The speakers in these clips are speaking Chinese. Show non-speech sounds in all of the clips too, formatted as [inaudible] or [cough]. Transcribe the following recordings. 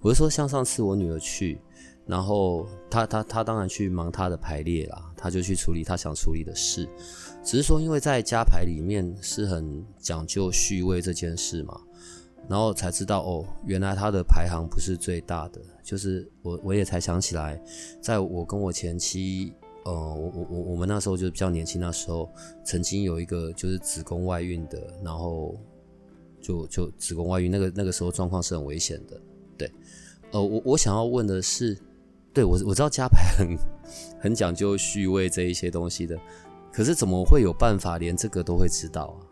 我是说，像上次我女儿去，然后她她她当然去忙她的排列啦，她就去处理她想处理的事。只是说，因为在家排里面是很讲究序位这件事嘛，然后才知道哦，原来她的排行不是最大的。就是我我也才想起来，在我跟我前妻，呃，我我我我们那时候就比较年轻，那时候曾经有一个就是子宫外孕的，然后就就子宫外孕那个那个时候状况是很危险的。对，呃，我我想要问的是，对我我知道加牌很很讲究序位这一些东西的，可是怎么会有办法连这个都会知道啊？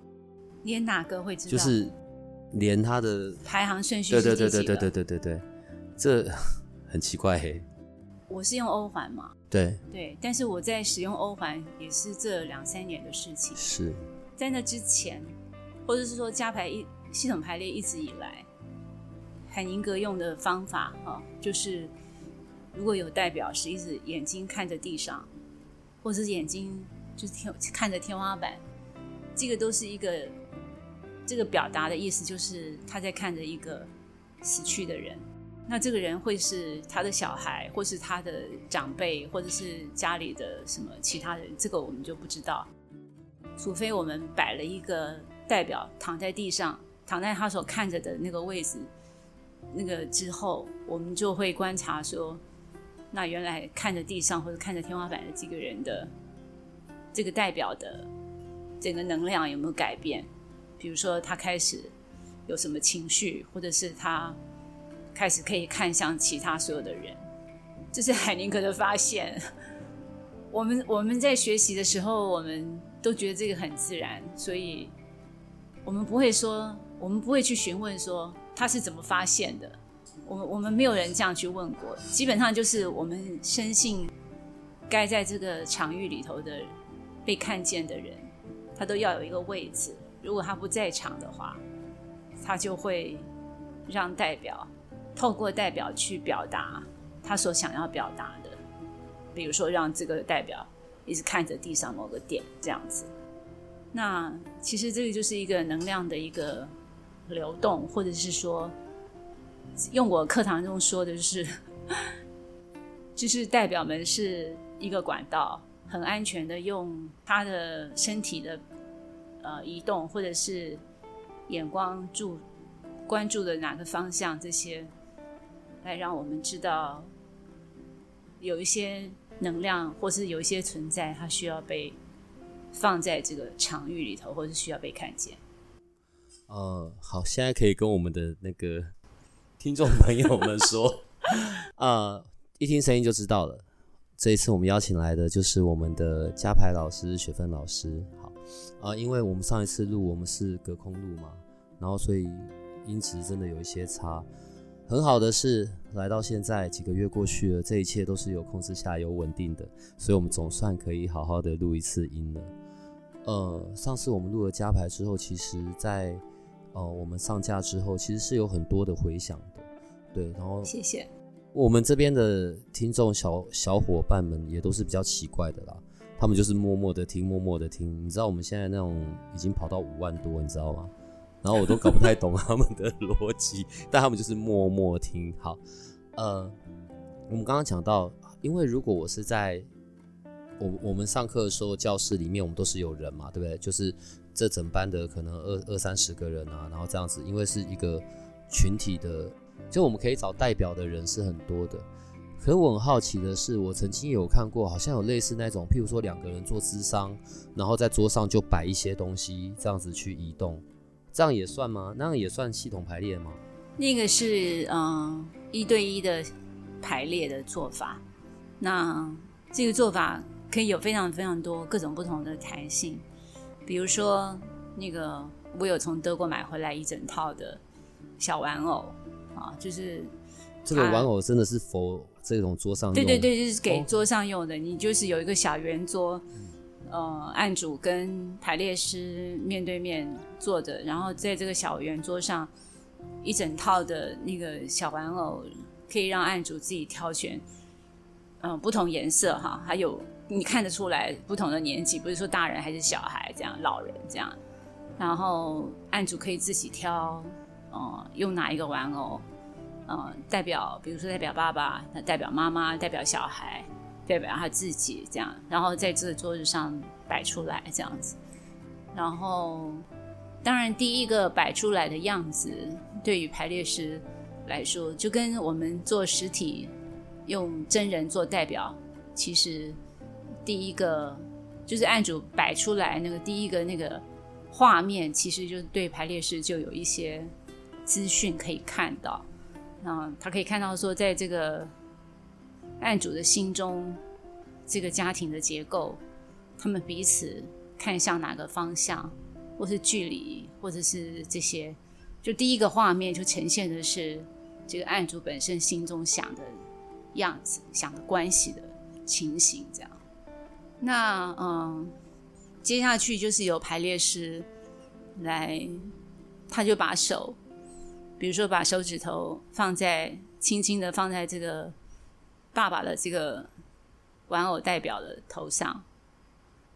连哪个会知道？就是连他的排行顺序。对对对对对对对对对，这很奇怪嘿。我是用欧环嘛？对对，但是我在使用欧环也是这两三年的事情。是在那之前，或者是说加牌一系统排列一直以来。海宁格用的方法，哈，就是如果有代表是一直眼睛看着地上，或者是眼睛就是天看着天花板，这个都是一个这个表达的意思，就是他在看着一个死去的人。那这个人会是他的小孩，或是他的长辈，或者是家里的什么其他人，这个我们就不知道。除非我们摆了一个代表躺在地上，躺在他所看着的那个位置。那个之后，我们就会观察说，那原来看着地上或者看着天花板的这个人的这个代表的整个能量有没有改变？比如说，他开始有什么情绪，或者是他开始可以看向其他所有的人，这是海宁格的发现。我们我们在学习的时候，我们都觉得这个很自然，所以我们不会说，我们不会去询问说。他是怎么发现的？我们我们没有人这样去问过。基本上就是我们深信，该在这个场域里头的被看见的人，他都要有一个位置。如果他不在场的话，他就会让代表透过代表去表达他所想要表达的。比如说，让这个代表一直看着地上某个点这样子。那其实这个就是一个能量的一个。流动，或者是说，用我课堂中说的，就是 [laughs] 就是代表们是一个管道，很安全的用他的身体的呃移动，或者是眼光注关注的哪个方向，这些来让我们知道有一些能量，或是有一些存在，它需要被放在这个场域里头，或是需要被看见。呃，好，现在可以跟我们的那个听众朋友们说，[laughs] 啊，一听声音就知道了。这一次我们邀请来的就是我们的加牌老师雪芬老师。好，啊，因为我们上一次录我们是隔空录嘛，然后所以音质真的有一些差。很好的是，来到现在几个月过去了，这一切都是有控制下、有稳定的，所以我们总算可以好好的录一次音了。呃，上次我们录了加牌之后，其实在哦，我们上架之后，其实是有很多的回响的，对，然后谢谢我们这边的听众小小伙伴们也都是比较奇怪的啦，他们就是默默的听，默默的听，你知道我们现在那种已经跑到五万多，你知道吗？然后我都搞不太懂 [laughs] 他们的逻辑，但他们就是默默听。好，呃，我们刚刚讲到，因为如果我是在我我们上课的时候，教室里面我们都是有人嘛，对不对？就是。这整班的可能二二三十个人啊，然后这样子，因为是一个群体的，就我们可以找代表的人是很多的。可我很好奇的是，我曾经有看过，好像有类似那种，譬如说两个人做智商，然后在桌上就摆一些东西，这样子去移动，这样也算吗？那样也算系统排列吗？那个是嗯一对一的排列的做法，那这个做法可以有非常非常多各种不同的弹性。比如说，那个我有从德国买回来一整套的小玩偶啊，就是这个玩偶真的是否这种桌上用？对对对，就是给桌上用的。你就是有一个小圆桌，呃，案主跟排列师面对面坐着，然后在这个小圆桌上一整套的那个小玩偶，可以让案主自己挑选，嗯，不同颜色哈，还有你看得出来不同的年纪，不是说大人还是小孩这样，老人这样，然后案主可以自己挑，呃，用哪一个玩偶。嗯，代表比如说代表爸爸，那代表妈妈，代表小孩，代表他自己这样，然后在这个桌子上摆出来这样子。然后，当然第一个摆出来的样子，对于排列师来说，就跟我们做实体用真人做代表，其实第一个就是案主摆出来那个第一个那个画面，其实就对排列师就有一些资讯可以看到。啊，他可以看到说，在这个案主的心中，这个家庭的结构，他们彼此看向哪个方向，或是距离，或者是这些，就第一个画面就呈现的是这个案主本身心中想的样子，想的关系的情形，这样。那嗯，接下去就是由排列师来，他就把手。比如说，把手指头放在轻轻的放在这个爸爸的这个玩偶代表的头上，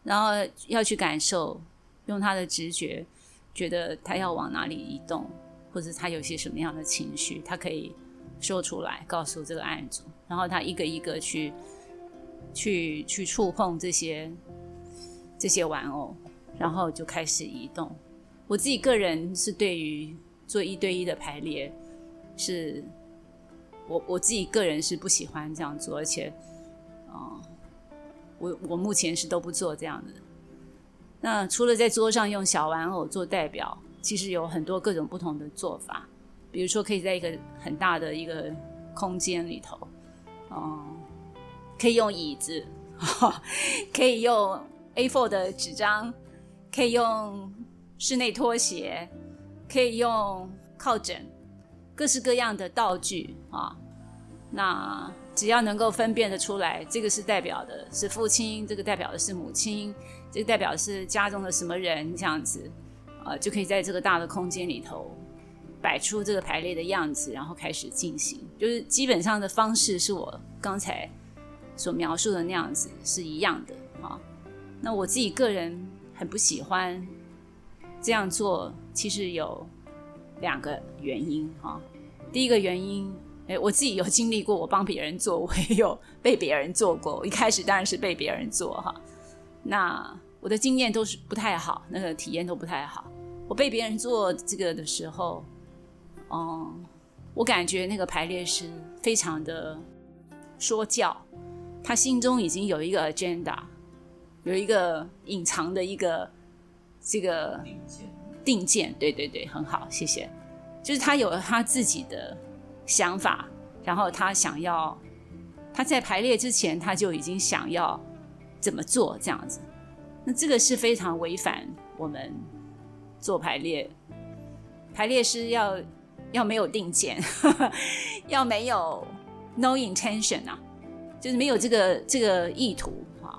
然后要去感受，用他的直觉，觉得他要往哪里移动，或者他有些什么样的情绪，他可以说出来，告诉这个案主，然后他一个一个去去去触碰这些这些玩偶，然后就开始移动。我自己个人是对于。做一对一的排列，是我我自己个人是不喜欢这样做，而且，啊，我我目前是都不做这样的。那除了在桌上用小玩偶做代表，其实有很多各种不同的做法。比如说，可以在一个很大的一个空间里头，嗯，可以用椅子，[laughs] 可以用 A4 的纸张，可以用室内拖鞋。可以用靠枕，各式各样的道具啊。那只要能够分辨得出来，这个是代表的是父亲，这个代表的是母亲，这个代表是家中的什么人，这样子，呃，就可以在这个大的空间里头摆出这个排列的样子，然后开始进行。就是基本上的方式是我刚才所描述的那样子是一样的啊。那我自己个人很不喜欢这样做。其实有两个原因哈。第一个原因，哎，我自己有经历过，我帮别人做，我也有被别人做过。一开始当然是被别人做哈。那我的经验都是不太好，那个体验都不太好。我被别人做这个的时候，嗯，我感觉那个排列师非常的说教，他心中已经有一个 agenda，有一个隐藏的一个这个。定见，对对对，很好，谢谢。就是他有了他自己的想法，然后他想要他在排列之前他就已经想要怎么做这样子。那这个是非常违反我们做排列，排列师要要没有定见，[laughs] 要没有 no intention 啊，就是没有这个这个意图啊，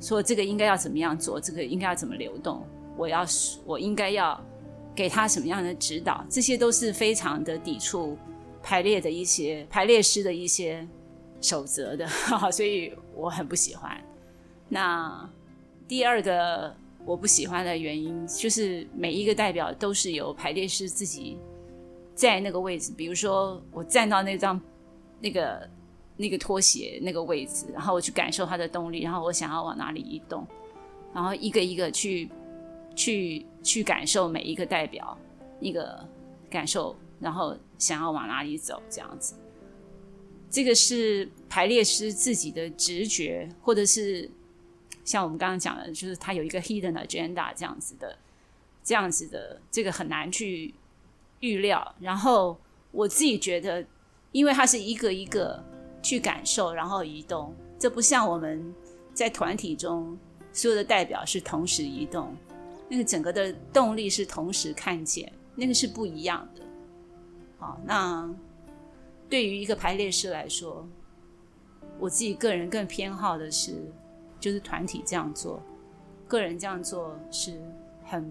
说这个应该要怎么样做，这个应该要怎么流动。我要我应该要给他什么样的指导？这些都是非常的抵触排列的一些排列师的一些守则的，[laughs] 所以我很不喜欢。那第二个我不喜欢的原因，就是每一个代表都是由排列师自己在那个位置，比如说我站到那张那个那个拖鞋那个位置，然后我去感受它的动力，然后我想要往哪里移动，然后一个一个去。去去感受每一个代表一个感受，然后想要往哪里走，这样子。这个是排列师自己的直觉，或者是像我们刚刚讲的，就是他有一个 hidden agenda 这样子的，这样子的，这个很难去预料。然后我自己觉得，因为他是一个一个去感受，然后移动，这不像我们在团体中所有的代表是同时移动。那个整个的动力是同时看见，那个是不一样的。好，那对于一个排列师来说，我自己个人更偏好的是，就是团体这样做，个人这样做是很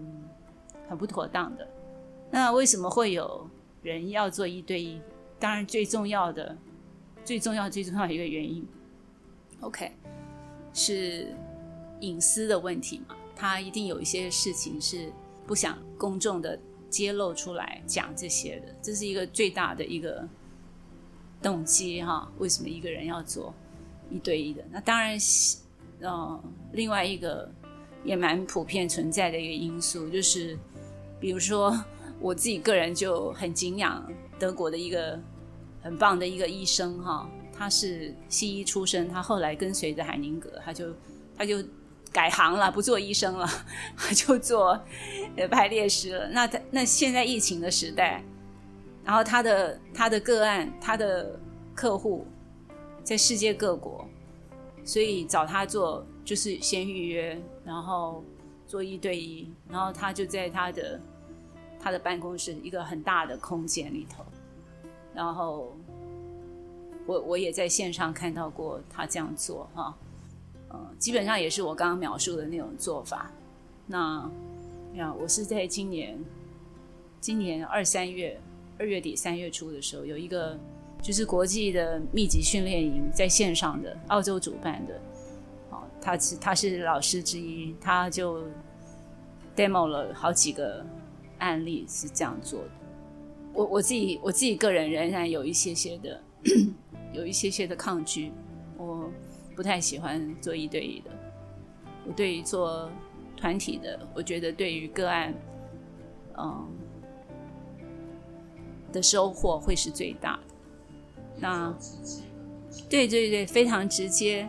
很不妥当的。那为什么会有人要做一对一？当然，最重要的、最重要、最重要的一个原因，OK，是隐私的问题嘛？他一定有一些事情是不想公众的揭露出来讲这些的，这是一个最大的一个动机哈。为什么一个人要做一对一的？那当然，嗯，另外一个也蛮普遍存在的一个因素，就是比如说我自己个人就很敬仰德国的一个很棒的一个医生哈，他是西医出身，他后来跟随着海宁格，他就他就。改行了，不做医生了，[laughs] 就做排列师了。那他那现在疫情的时代，然后他的他的个案，他的客户在世界各国，所以找他做就是先预约，然后做一对一，然后他就在他的他的办公室一个很大的空间里头，然后我我也在线上看到过他这样做哈。基本上也是我刚刚描述的那种做法。那呀，我是在今年今年二三月二月底三月初的时候，有一个就是国际的密集训练营在线上的，澳洲主办的。哦，他是他是老师之一，他就 demo 了好几个案例是这样做的。我我自己我自己个人仍然有一些些的 [clears throat] 有一些些的抗拒。我。不太喜欢做一对一的，我对于做团体的，我觉得对于个案，嗯，的收获会是最大的。那，对对对，非常直接，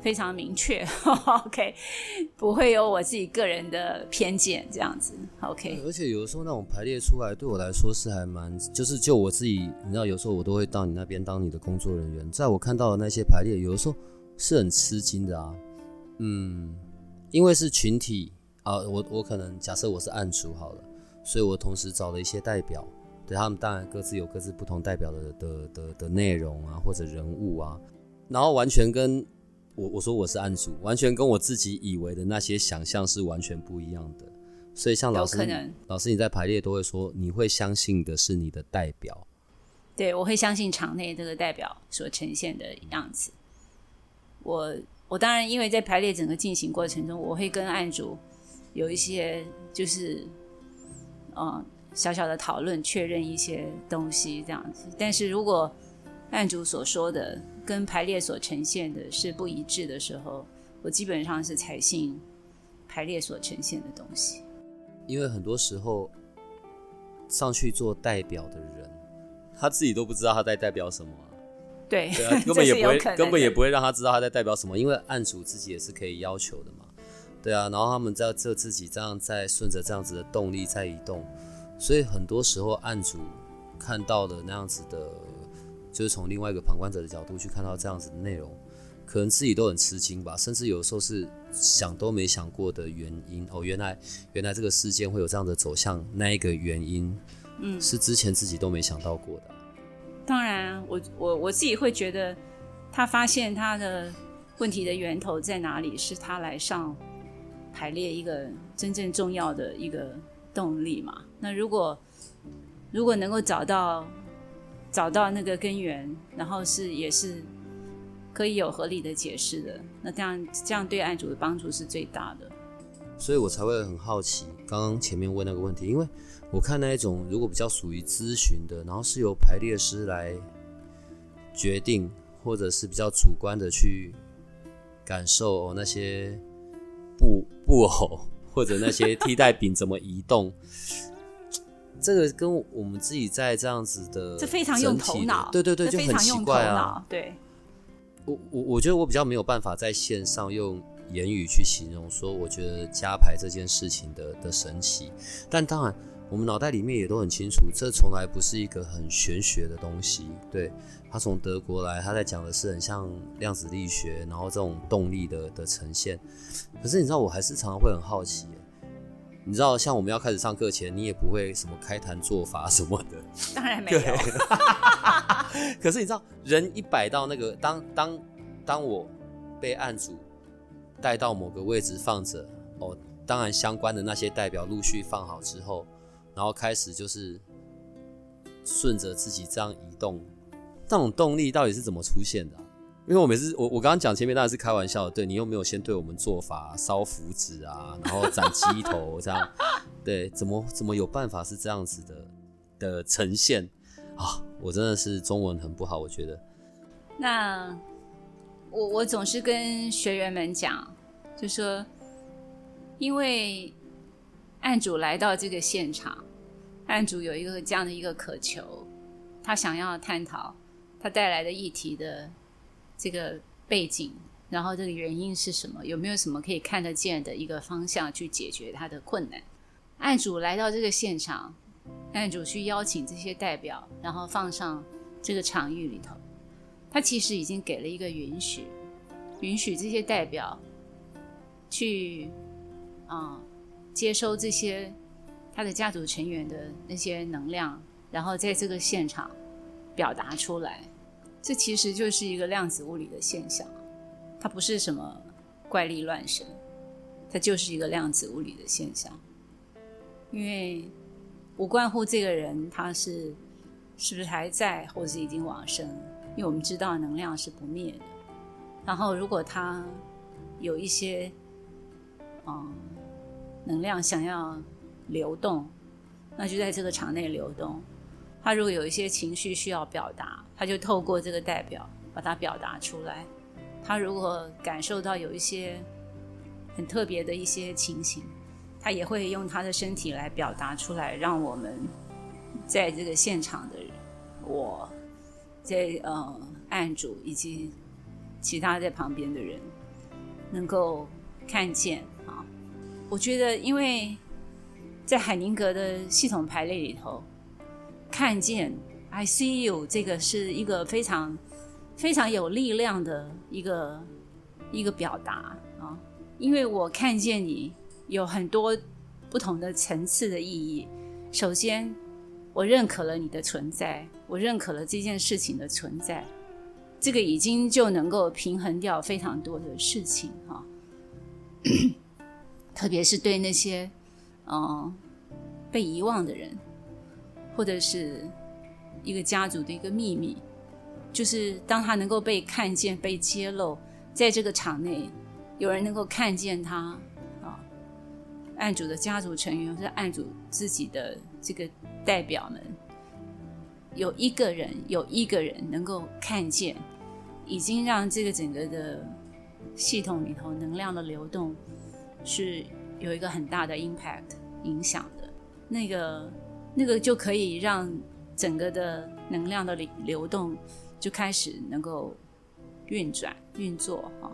非常明确。[laughs] OK，不会有我自己个人的偏见这样子。OK，而且有的时候那种排列出来，对我来说是还蛮，就是就我自己，你知道，有时候我都会到你那边当你的工作人员，在我看到的那些排列，有的时候。是很吃惊的啊，嗯，因为是群体啊，我我可能假设我是案主好了，所以我同时找了一些代表，对他们当然各自有各自不同代表的的的的内容啊或者人物啊，然后完全跟我我说我是案主，完全跟我自己以为的那些想象是完全不一样的，所以像老师老师你在排列都会说你会相信的是你的代表，对我会相信场内这个代表所呈现的样子。我我当然因为在排列整个进行过程中，我会跟案主有一些就是嗯小小的讨论，确认一些东西这样子。但是如果案主所说的跟排列所呈现的是不一致的时候，我基本上是采信排列所呈现的东西。因为很多时候上去做代表的人，他自己都不知道他在代表什么。对，对啊 [laughs] 根本也不会，根本也不会让他知道他在代表什么，因为案主自己也是可以要求的嘛。对啊，然后他们在这自己这样在顺着这样子的动力在移动，所以很多时候案主看到的那样子的，就是从另外一个旁观者的角度去看到这样子的内容，可能自己都很吃惊吧，甚至有时候是想都没想过的原因哦，原来原来这个事件会有这样的走向，那一个原因，嗯，是之前自己都没想到过的。当然，我我我自己会觉得，他发现他的问题的源头在哪里，是他来上排列一个真正重要的一个动力嘛？那如果如果能够找到找到那个根源，然后是也是可以有合理的解释的，那这样这样对案主的帮助是最大的。所以我才会很好奇，刚刚前面问那个问题，因为。我看那一种，如果比较属于咨询的，然后是由排列师来决定，或者是比较主观的去感受那些布布偶或者那些替代品怎么移动，这个跟我们自己在这样子的，这非常用头脑，对对对，就很奇怪啊。对，我我我觉得我比较没有办法在线上用言语去形容说，我觉得加牌这件事情的的神奇，但当然。我们脑袋里面也都很清楚，这从来不是一个很玄学的东西。对他从德国来，他在讲的是很像量子力学，然后这种动力的的呈现。可是你知道，我还是常常会很好奇，你知道，像我们要开始上课前，你也不会什么开坛做法什么的。当然没有。[laughs] 可是你知道，人一摆到那个当当当我被案主带到某个位置放着哦，当然相关的那些代表陆续放好之后，然后开始就是顺着自己这样移动，那种动力到底是怎么出现的？因为我每次我我刚刚讲前面当然是开玩笑的，对你又没有先对我们做法烧符纸啊，然后斩鸡头这样，对，怎么怎么有办法是这样子的的呈现啊？我真的是中文很不好，我觉得。那我我总是跟学员们讲，就说，因为案主来到这个现场，案主有一个这样的一个渴求，他想要探讨他带来的议题的。这个背景，然后这个原因是什么？有没有什么可以看得见的一个方向去解决他的困难？案主来到这个现场，案主去邀请这些代表，然后放上这个场域里头，他其实已经给了一个允许，允许这些代表去啊接收这些他的家族成员的那些能量，然后在这个现场表达出来。这其实就是一个量子物理的现象，它不是什么怪力乱神，它就是一个量子物理的现象。因为无关乎这个人他是是不是还在，或是已经往生，因为我们知道能量是不灭的。然后如果他有一些嗯能量想要流动，那就在这个场内流动。他如果有一些情绪需要表达，他就透过这个代表把它表达出来。他如果感受到有一些很特别的一些情形，他也会用他的身体来表达出来，让我们在这个现场的我，在呃案主以及其他在旁边的人能够看见啊。我觉得，因为在海宁格的系统排列里头。看见，I see you，这个是一个非常非常有力量的一个一个表达啊！因为我看见你有很多不同的层次的意义。首先，我认可了你的存在，我认可了这件事情的存在，这个已经就能够平衡掉非常多的事情哈。[coughs] 特别是对那些嗯被遗忘的人。或者是一个家族的一个秘密，就是当他能够被看见、被揭露，在这个场内，有人能够看见他啊，案主的家族成员或者案主自己的这个代表们，有一个人有一个人能够看见，已经让这个整个的系统里头能量的流动是有一个很大的 impact 影响的，那个。那个就可以让整个的能量的流动就开始能够运转运作哈，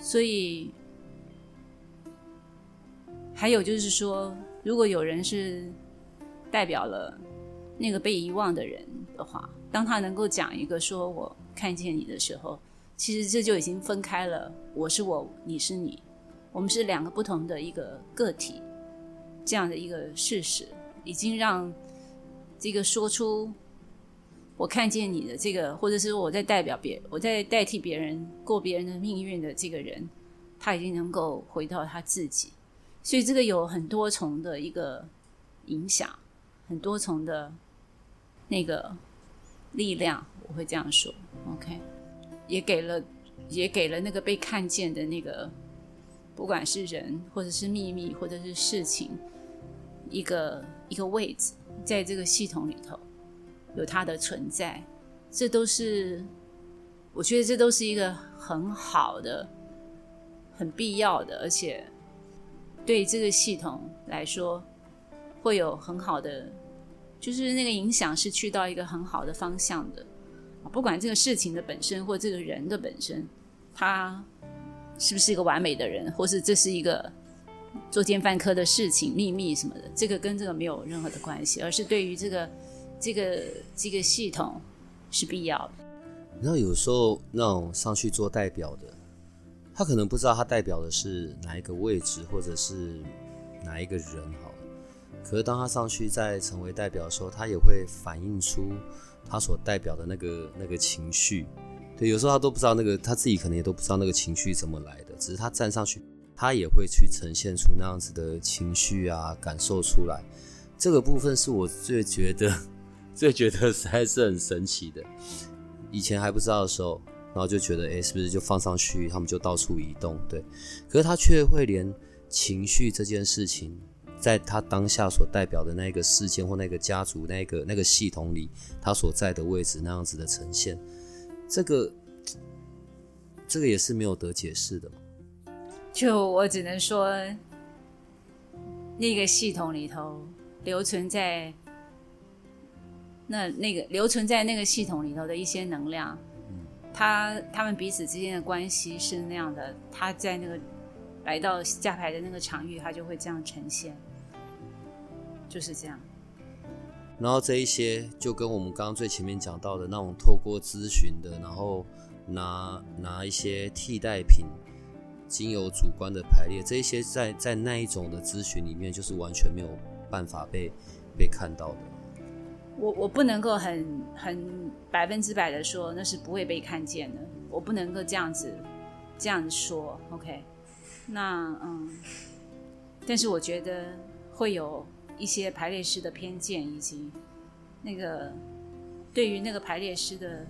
所以还有就是说，如果有人是代表了那个被遗忘的人的话，当他能够讲一个说我看见你的时候，其实这就已经分开了，我是我，你是你，我们是两个不同的一个个体，这样的一个事实。已经让这个说出我看见你的这个，或者是我在代表别，我在代替别人过别人的命运的这个人，他已经能够回到他自己，所以这个有很多重的一个影响，很多重的那个力量，我会这样说。OK，也给了，也给了那个被看见的那个，不管是人，或者是秘密，或者是事情，一个。一个位置，在这个系统里头有它的存在，这都是我觉得这都是一个很好的、很必要的，而且对这个系统来说会有很好的，就是那个影响是去到一个很好的方向的。不管这个事情的本身或这个人的本身，他是不是一个完美的人，或是这是一个。作奸犯科的事情、秘密什么的，这个跟这个没有任何的关系，而是对于这个、这个、这个系统是必要的。然后，有时候那种上去做代表的，他可能不知道他代表的是哪一个位置，或者是哪一个人好。可是当他上去再成为代表的时候，他也会反映出他所代表的那个那个情绪。对，有时候他都不知道那个他自己可能也都不知道那个情绪怎么来的，只是他站上去，他也会去呈现出那样子的情绪啊，感受出来。这个部分是我最觉得 [laughs] 最觉得实在是很神奇的。以前还不知道的时候，然后就觉得，哎，是不是就放上去，他们就到处移动？对，可是他却会连情绪这件事情，在他当下所代表的那个事件或那个家族、那个那个系统里，他所在的位置那样子的呈现，这个这个也是没有得解释的嘛。就我只能说，那个系统里头留存在。那那个留存在那个系统里头的一些能量，他他们彼此之间的关系是那样的，他在那个来到架牌的那个场域，他就会这样呈现，就是这样。然后这一些就跟我们刚刚最前面讲到的那种透过咨询的，然后拿拿一些替代品，经由主观的排列，这一些在在那一种的咨询里面，就是完全没有办法被被看到的。我我不能够很很百分之百的说那是不会被看见的，我不能够这样子这样子说，OK？那嗯，但是我觉得会有一些排列师的偏见，以及那个对于那个排列师的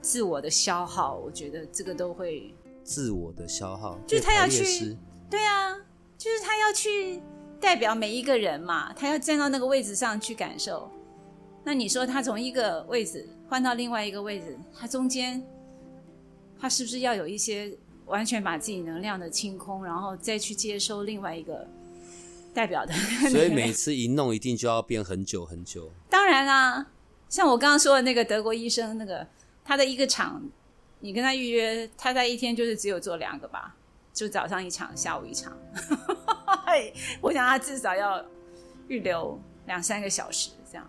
自我的消耗，我觉得这个都会自我的消耗，就是他要去，对啊，就是他要去代表每一个人嘛，他要站到那个位置上去感受。那你说他从一个位置换到另外一个位置，他中间他是不是要有一些完全把自己能量的清空，然后再去接收另外一个代表的？[laughs] 所以每次一弄一定就要变很久很久。当然啦，像我刚刚说的那个德国医生，那个他的一个场，你跟他预约，他在一天就是只有做两个吧，就早上一场，下午一场。[laughs] 我想他至少要预留两三个小时这样。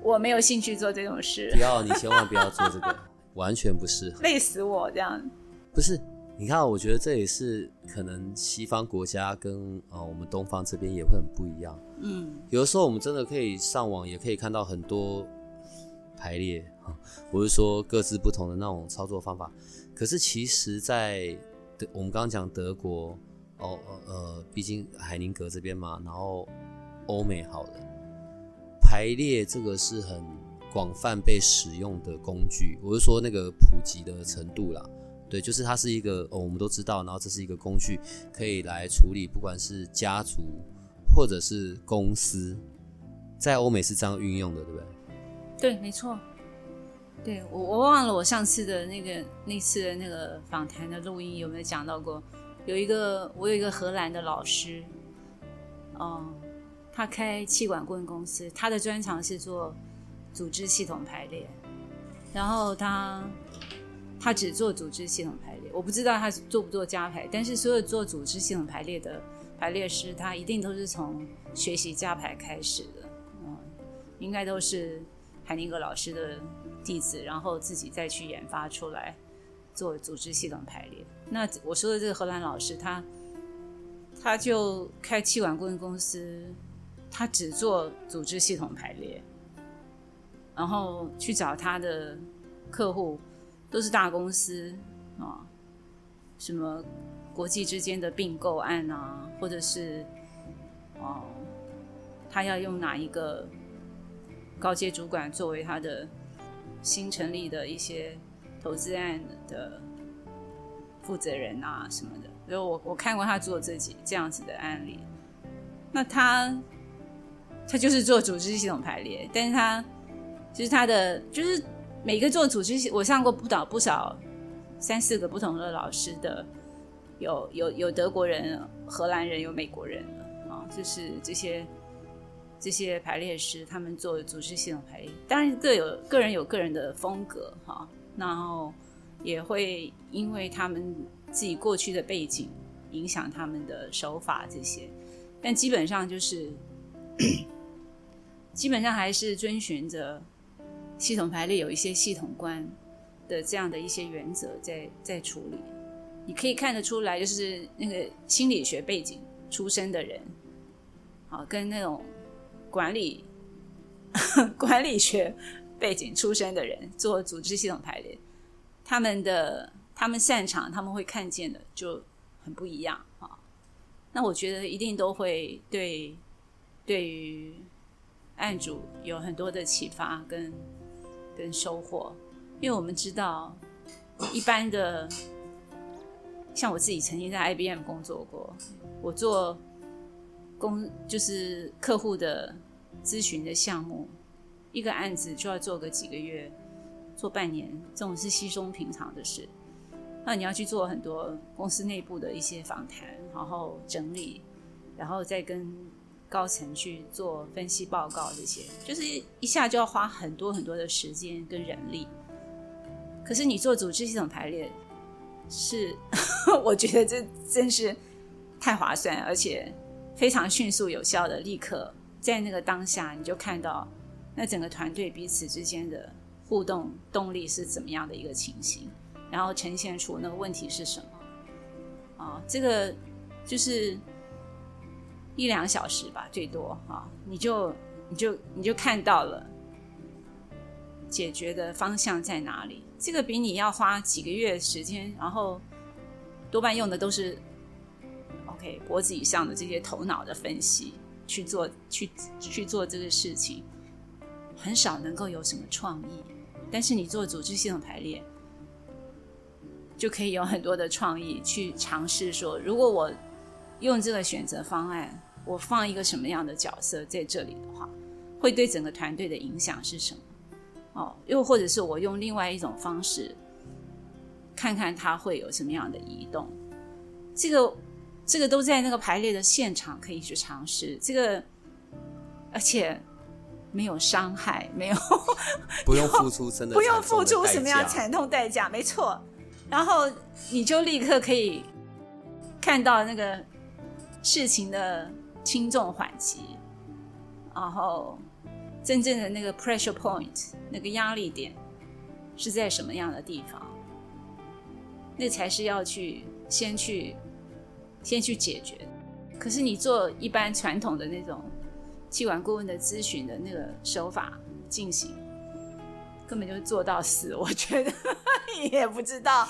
我没有兴趣做这种事。不要，你千万不要做这个，完全不适合。累死我这样。不是，你看，我觉得这也是可能西方国家跟呃我们东方这边也会很不一样。嗯。有的时候我们真的可以上网，也可以看到很多排列啊，我是说各自不同的那种操作方法。可是其实，在德，我们刚刚讲德国，哦呃，毕竟海宁格这边嘛，然后欧美好了。排列这个是很广泛被使用的工具，我是说那个普及的程度啦。对，就是它是一个哦，我们都知道，然后这是一个工具，可以来处理不管是家族或者是公司，在欧美是这样运用的，对不对？对，没错。对我我忘了我上次的那个那次的那个访谈的录音有没有讲到过？有一个我有一个荷兰的老师，嗯。他开气管顾问公司，他的专长是做组织系统排列，然后他他只做组织系统排列，我不知道他做不做加排，但是所有做组织系统排列的排列师，他一定都是从学习加排开始的，嗯，应该都是海宁格老师的弟子，然后自己再去研发出来做组织系统排列。那我说的这个荷兰老师，他他就开气管顾问公司。他只做组织系统排列，然后去找他的客户都是大公司啊，什么国际之间的并购案啊，或者是哦，他要用哪一个高阶主管作为他的新成立的一些投资案的负责人啊什么的。所以我我看过他做这几这样子的案例，那他。他就是做组织系统排列，但是他就是他的就是每个做组织系，我上过不倒不少三四个不同的老师的，有有有德国人、荷兰人，有美国人啊，就是这些这些排列师，他们做组织系统排列，当然各有个人有个人的风格哈，然后也会因为他们自己过去的背景影响他们的手法这些，但基本上就是。[coughs] 基本上还是遵循着系统排列有一些系统观的这样的一些原则在在处理。你可以看得出来，就是那个心理学背景出身的人，好，跟那种管理 [laughs] 管理学背景出身的人做组织系统排列，他们的他们擅长，他们会看见的就很不一样啊。那我觉得一定都会对对于案主有很多的启发跟跟收获，因为我们知道一般的。像我自己曾经在 IBM 工作过，我做公就是客户的咨询的项目，一个案子就要做个几个月，做半年，这种是稀松平常的事。那你要去做很多公司内部的一些访谈，然后整理，然后再跟高层去做分析报告，这些就是一下就要花很多很多的时间跟人力。可是你做组织系统排列。是，[laughs] 我觉得这真是太划算，而且非常迅速有效的，立刻在那个当下你就看到那整个团队彼此之间的互动动力是怎么样的一个情形，然后呈现出那个问题是什么啊？这个就是一两小时吧，最多啊，你就你就你就看到了解决的方向在哪里。这个比你要花几个月时间，然后多半用的都是 OK 脖子以上的这些头脑的分析去做，去去做这个事情，很少能够有什么创意。但是你做组织系统排列，就可以有很多的创意去尝试说，如果我用这个选择方案，我放一个什么样的角色在这里的话，会对整个团队的影响是什么？哦，又或者是我用另外一种方式，看看它会有什么样的移动。这个，这个都在那个排列的现场可以去尝试。这个，而且没有伤害，没有 [laughs] 不用付出真 [laughs] 的不用付出什么样惨痛代价，没错。然后你就立刻可以看到那个事情的轻重缓急，然后。真正的那个 pressure point，那个压力点是在什么样的地方？那才是要去先去先去解决。可是你做一般传统的那种气管顾问的咨询的那个手法进行，根本就做到死。我觉得你 [laughs] 也不知道，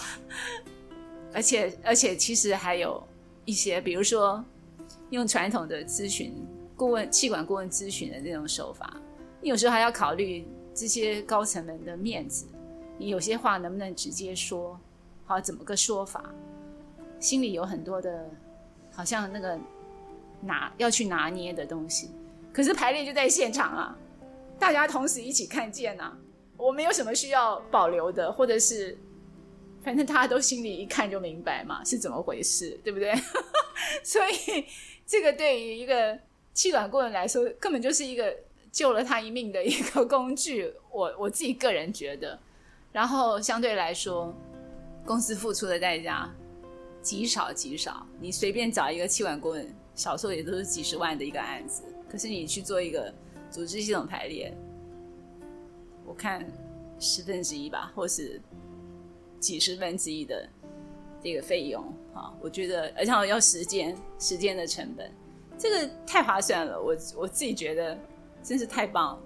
而且而且其实还有一些，比如说用传统的咨询顾问气管顾问咨询的那种手法。你有时候还要考虑这些高层们的面子，你有些话能不能直接说？好，怎么个说法？心里有很多的，好像那个拿要去拿捏的东西。可是排练就在现场啊，大家同时一起看见啊，我没有什么需要保留的，或者是反正大家都心里一看就明白嘛，是怎么回事，对不对？[laughs] 所以这个对于一个气管顾问来说，根本就是一个。救了他一命的一个工具，我 [laughs] 我自己个人觉得，然后相对来说，公司付出的代价极少极少。你随便找一个气管顾问，少说也都是几十万的一个案子，可是你去做一个组织系统排列，我看十分之一吧，或是几十分之一的这个费用啊，我觉得而且要时间，时间的成本，这个太划算了，我我自己觉得。真是太棒了！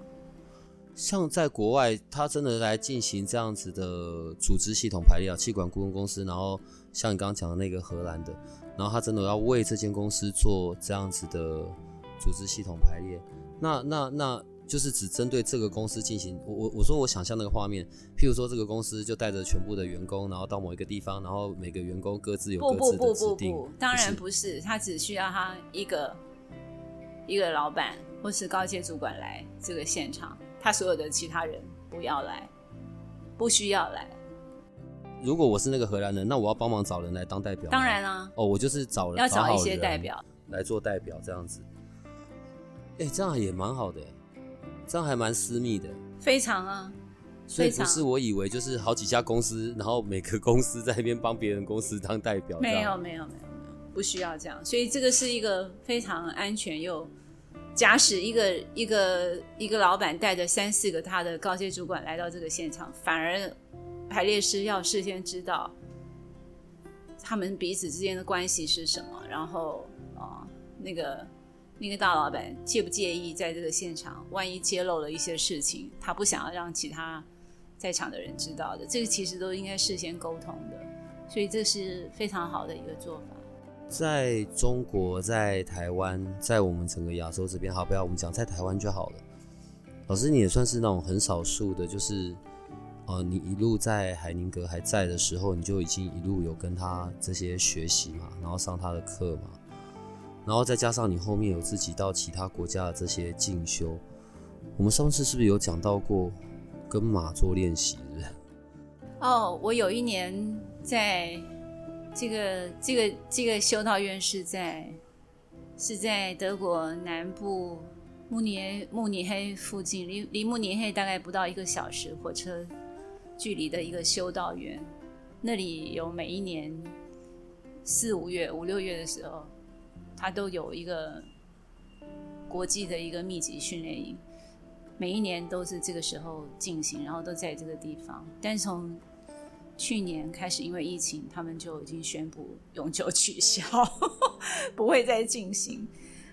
像在国外，他真的来进行这样子的组织系统排列啊，气管顾问公司，然后像你刚刚讲的那个荷兰的，然后他真的要为这间公司做这样子的组织系统排列，那那那就是只针对这个公司进行。我我我说我想象那个画面，譬如说这个公司就带着全部的员工，然后到某一个地方，然后每个员工各自有各自的指定。当然不是，他只需要他一个一个老板。或是高阶主管来这个现场，他所有的其他人不要来，不需要来。如果我是那个荷兰人，那我要帮忙找人来当代表。当然啊，哦，我就是找人要找一些代表来做代表，这样子。哎，这样也蛮好的，这样还蛮私密的。非常啊，所以不是我以为就是好几家公司，然后每个公司在那边帮别人公司当代表。没有，没有，没有，没有，不需要这样。所以这个是一个非常安全又。假使一个一个一个老板带着三四个他的高阶主管来到这个现场，反而排列师要事先知道他们彼此之间的关系是什么，然后啊，那个那个大老板介不介意在这个现场，万一揭露了一些事情，他不想要让其他在场的人知道的，这个其实都应该事先沟通的，所以这是非常好的一个做法。在中国，在台湾，在我们整个亚洲这边，好，不要我们讲在台湾就好了。老师，你也算是那种很少数的，就是，呃，你一路在海宁格还在的时候，你就已经一路有跟他这些学习嘛，然后上他的课嘛。然后再加上你后面有自己到其他国家的这些进修，我们上次是不是有讲到过跟马做练习？[laughs] 哦，我有一年在这个这个这个修道院是在是在德国南部慕尼黑慕尼黑附近，离离慕尼黑大概不到一个小时火车距离的一个修道院，那里有每一年四五月五六月的时候。它都有一个国际的一个密集训练营，每一年都是这个时候进行，然后都在这个地方。但是从去年开始，因为疫情，他们就已经宣布永久取消，[laughs] 不会再进行，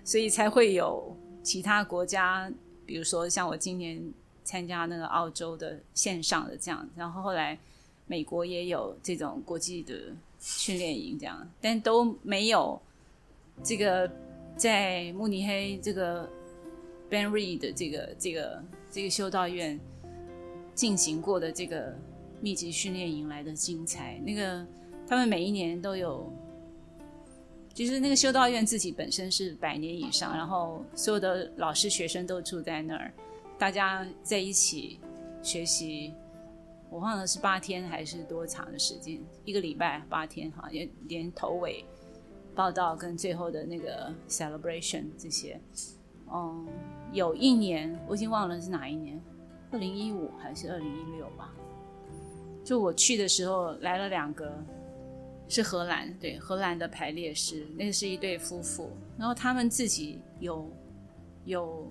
所以才会有其他国家，比如说像我今年参加那个澳洲的线上的这样，然后后来美国也有这种国际的训练营这样，但都没有。这个在慕尼黑这个 benre 的这个这个这个修道院进行过的这个密集训练营来的精彩。那个他们每一年都有，就是那个修道院自己本身是百年以上，然后所有的老师学生都住在那儿，大家在一起学习。我忘了是八天还是多长的时间，一个礼拜八天哈，连连头尾。报道跟最后的那个 celebration 这些，嗯，有一年我已经忘了是哪一年，二零一五还是二零一六吧？就我去的时候来了两个，是荷兰对荷兰的排列师，那是一对夫妇，然后他们自己有有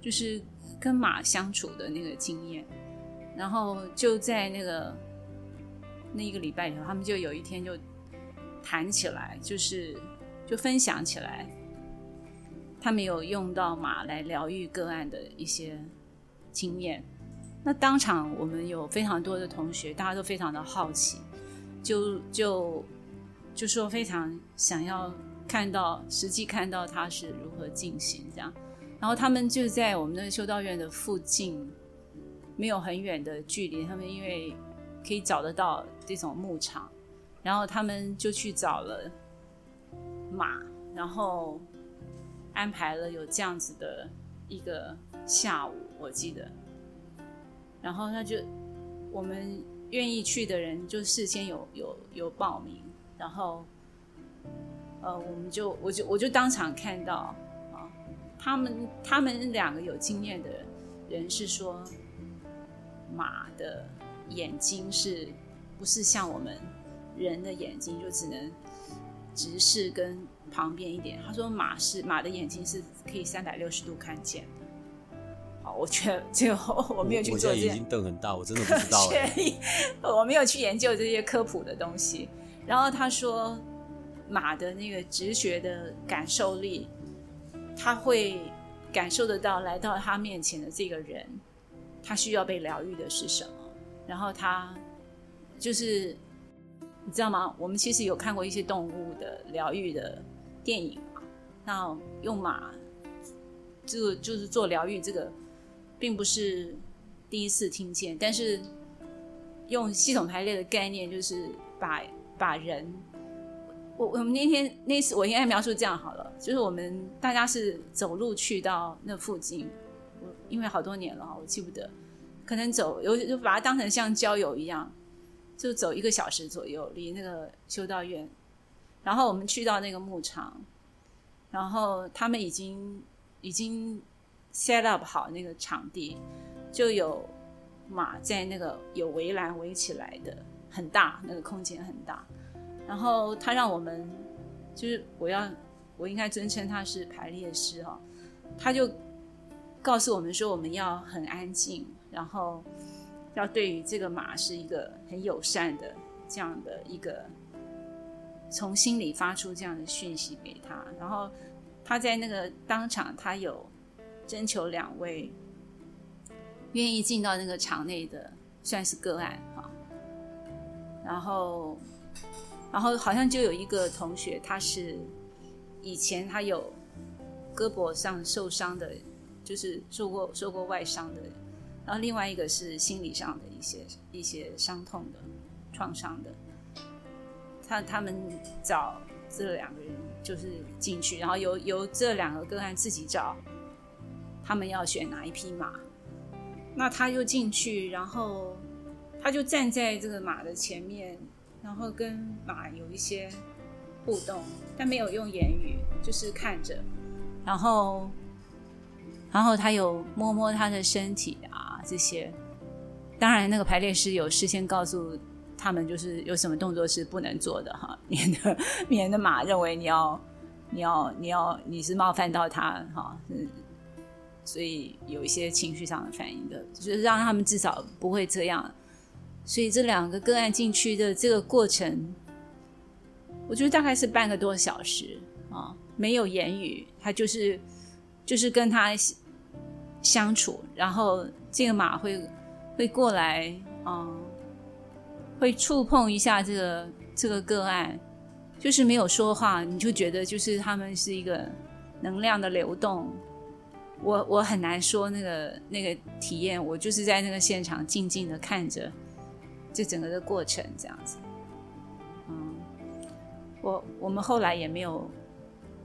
就是跟马相处的那个经验，然后就在那个那一个礼拜里头，他们就有一天就。谈起来就是就分享起来，他们有用到马来疗愈个案的一些经验。那当场我们有非常多的同学，大家都非常的好奇，就就就说非常想要看到实际看到它是如何进行这样。然后他们就在我们的修道院的附近，没有很远的距离，他们因为可以找得到这种牧场。然后他们就去找了马，然后安排了有这样子的一个下午，我记得。然后他就我们愿意去的人就事先有有有报名，然后呃，我们就我就我就当场看到，他们他们两个有经验的人是说，马的眼睛是不是像我们？人的眼睛就只能直视跟旁边一点。他说马是马的眼睛是可以三百六十度看见的。好，我觉得最后我没有去做。[laughs] 我眼睛瞪很大，我真的不知道。我没有去研究这些科普的东西。然后他说马的那个直觉的感受力，他会感受得到来到他面前的这个人，他需要被疗愈的是什么。然后他就是。你知道吗？我们其实有看过一些动物的疗愈的电影那用马，这个就是做疗愈，这个并不是第一次听见。但是用系统排列的概念，就是把把人，我我们那天那次我应该描述这样好了，就是我们大家是走路去到那附近，我因为好多年了，我记不得，可能走有就把它当成像郊游一样。就走一个小时左右，离那个修道院，然后我们去到那个牧场，然后他们已经已经 set up 好那个场地，就有马在那个有围栏围起来的，很大，那个空间很大。然后他让我们，就是我要我应该尊称他是排列师哦，他就告诉我们说我们要很安静，然后。要对于这个马是一个很友善的这样的一个，从心里发出这样的讯息给他，然后他在那个当场，他有征求两位愿意进到那个场内的，算是个案哈。然后，然后好像就有一个同学，他是以前他有胳膊上受伤的，就是受过受过外伤的。然后另外一个是心理上的一些一些伤痛的创伤的。他他们找这两个人就是进去，然后由由这两个个案自己找，他们要选哪一匹马。那他就进去，然后他就站在这个马的前面，然后跟马有一些互动，但没有用言语，就是看着。然后，然后他有摸摸他的身体啊这些。当然，那个排列师有事先告诉。他们就是有什么动作是不能做的哈，免得免得马认为你要你要你要你是冒犯到他哈，所以有一些情绪上的反应的，就是让他们至少不会这样。所以这两个个案进去的这个过程，我觉得大概是半个多小时啊，没有言语，他就是就是跟他相处，然后这个马会会过来啊。会触碰一下这个这个个案，就是没有说话，你就觉得就是他们是一个能量的流动。我我很难说那个那个体验，我就是在那个现场静静的看着这整个的过程这样子。嗯，我我们后来也没有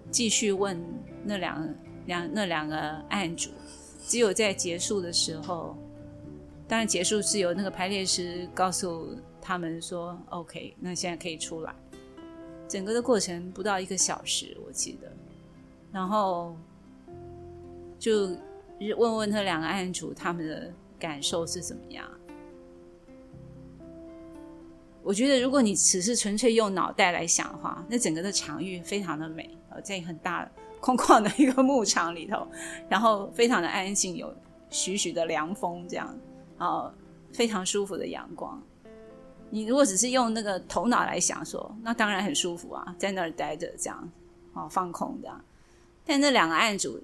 继续问那两两那两个案主，只有在结束的时候，当然结束是由那个排列师告诉。他们说 OK，那现在可以出来。整个的过程不到一个小时，我记得。然后就问问那两个案主他们的感受是怎么样。我觉得如果你只是纯粹用脑袋来想的话，那整个的场域非常的美，呃，在很大空旷的一个牧场里头，然后非常的安静，有徐徐的凉风，这样，啊，非常舒服的阳光。你如果只是用那个头脑来想，说那当然很舒服啊，在那儿待着这样，哦，放空的。但那两个案主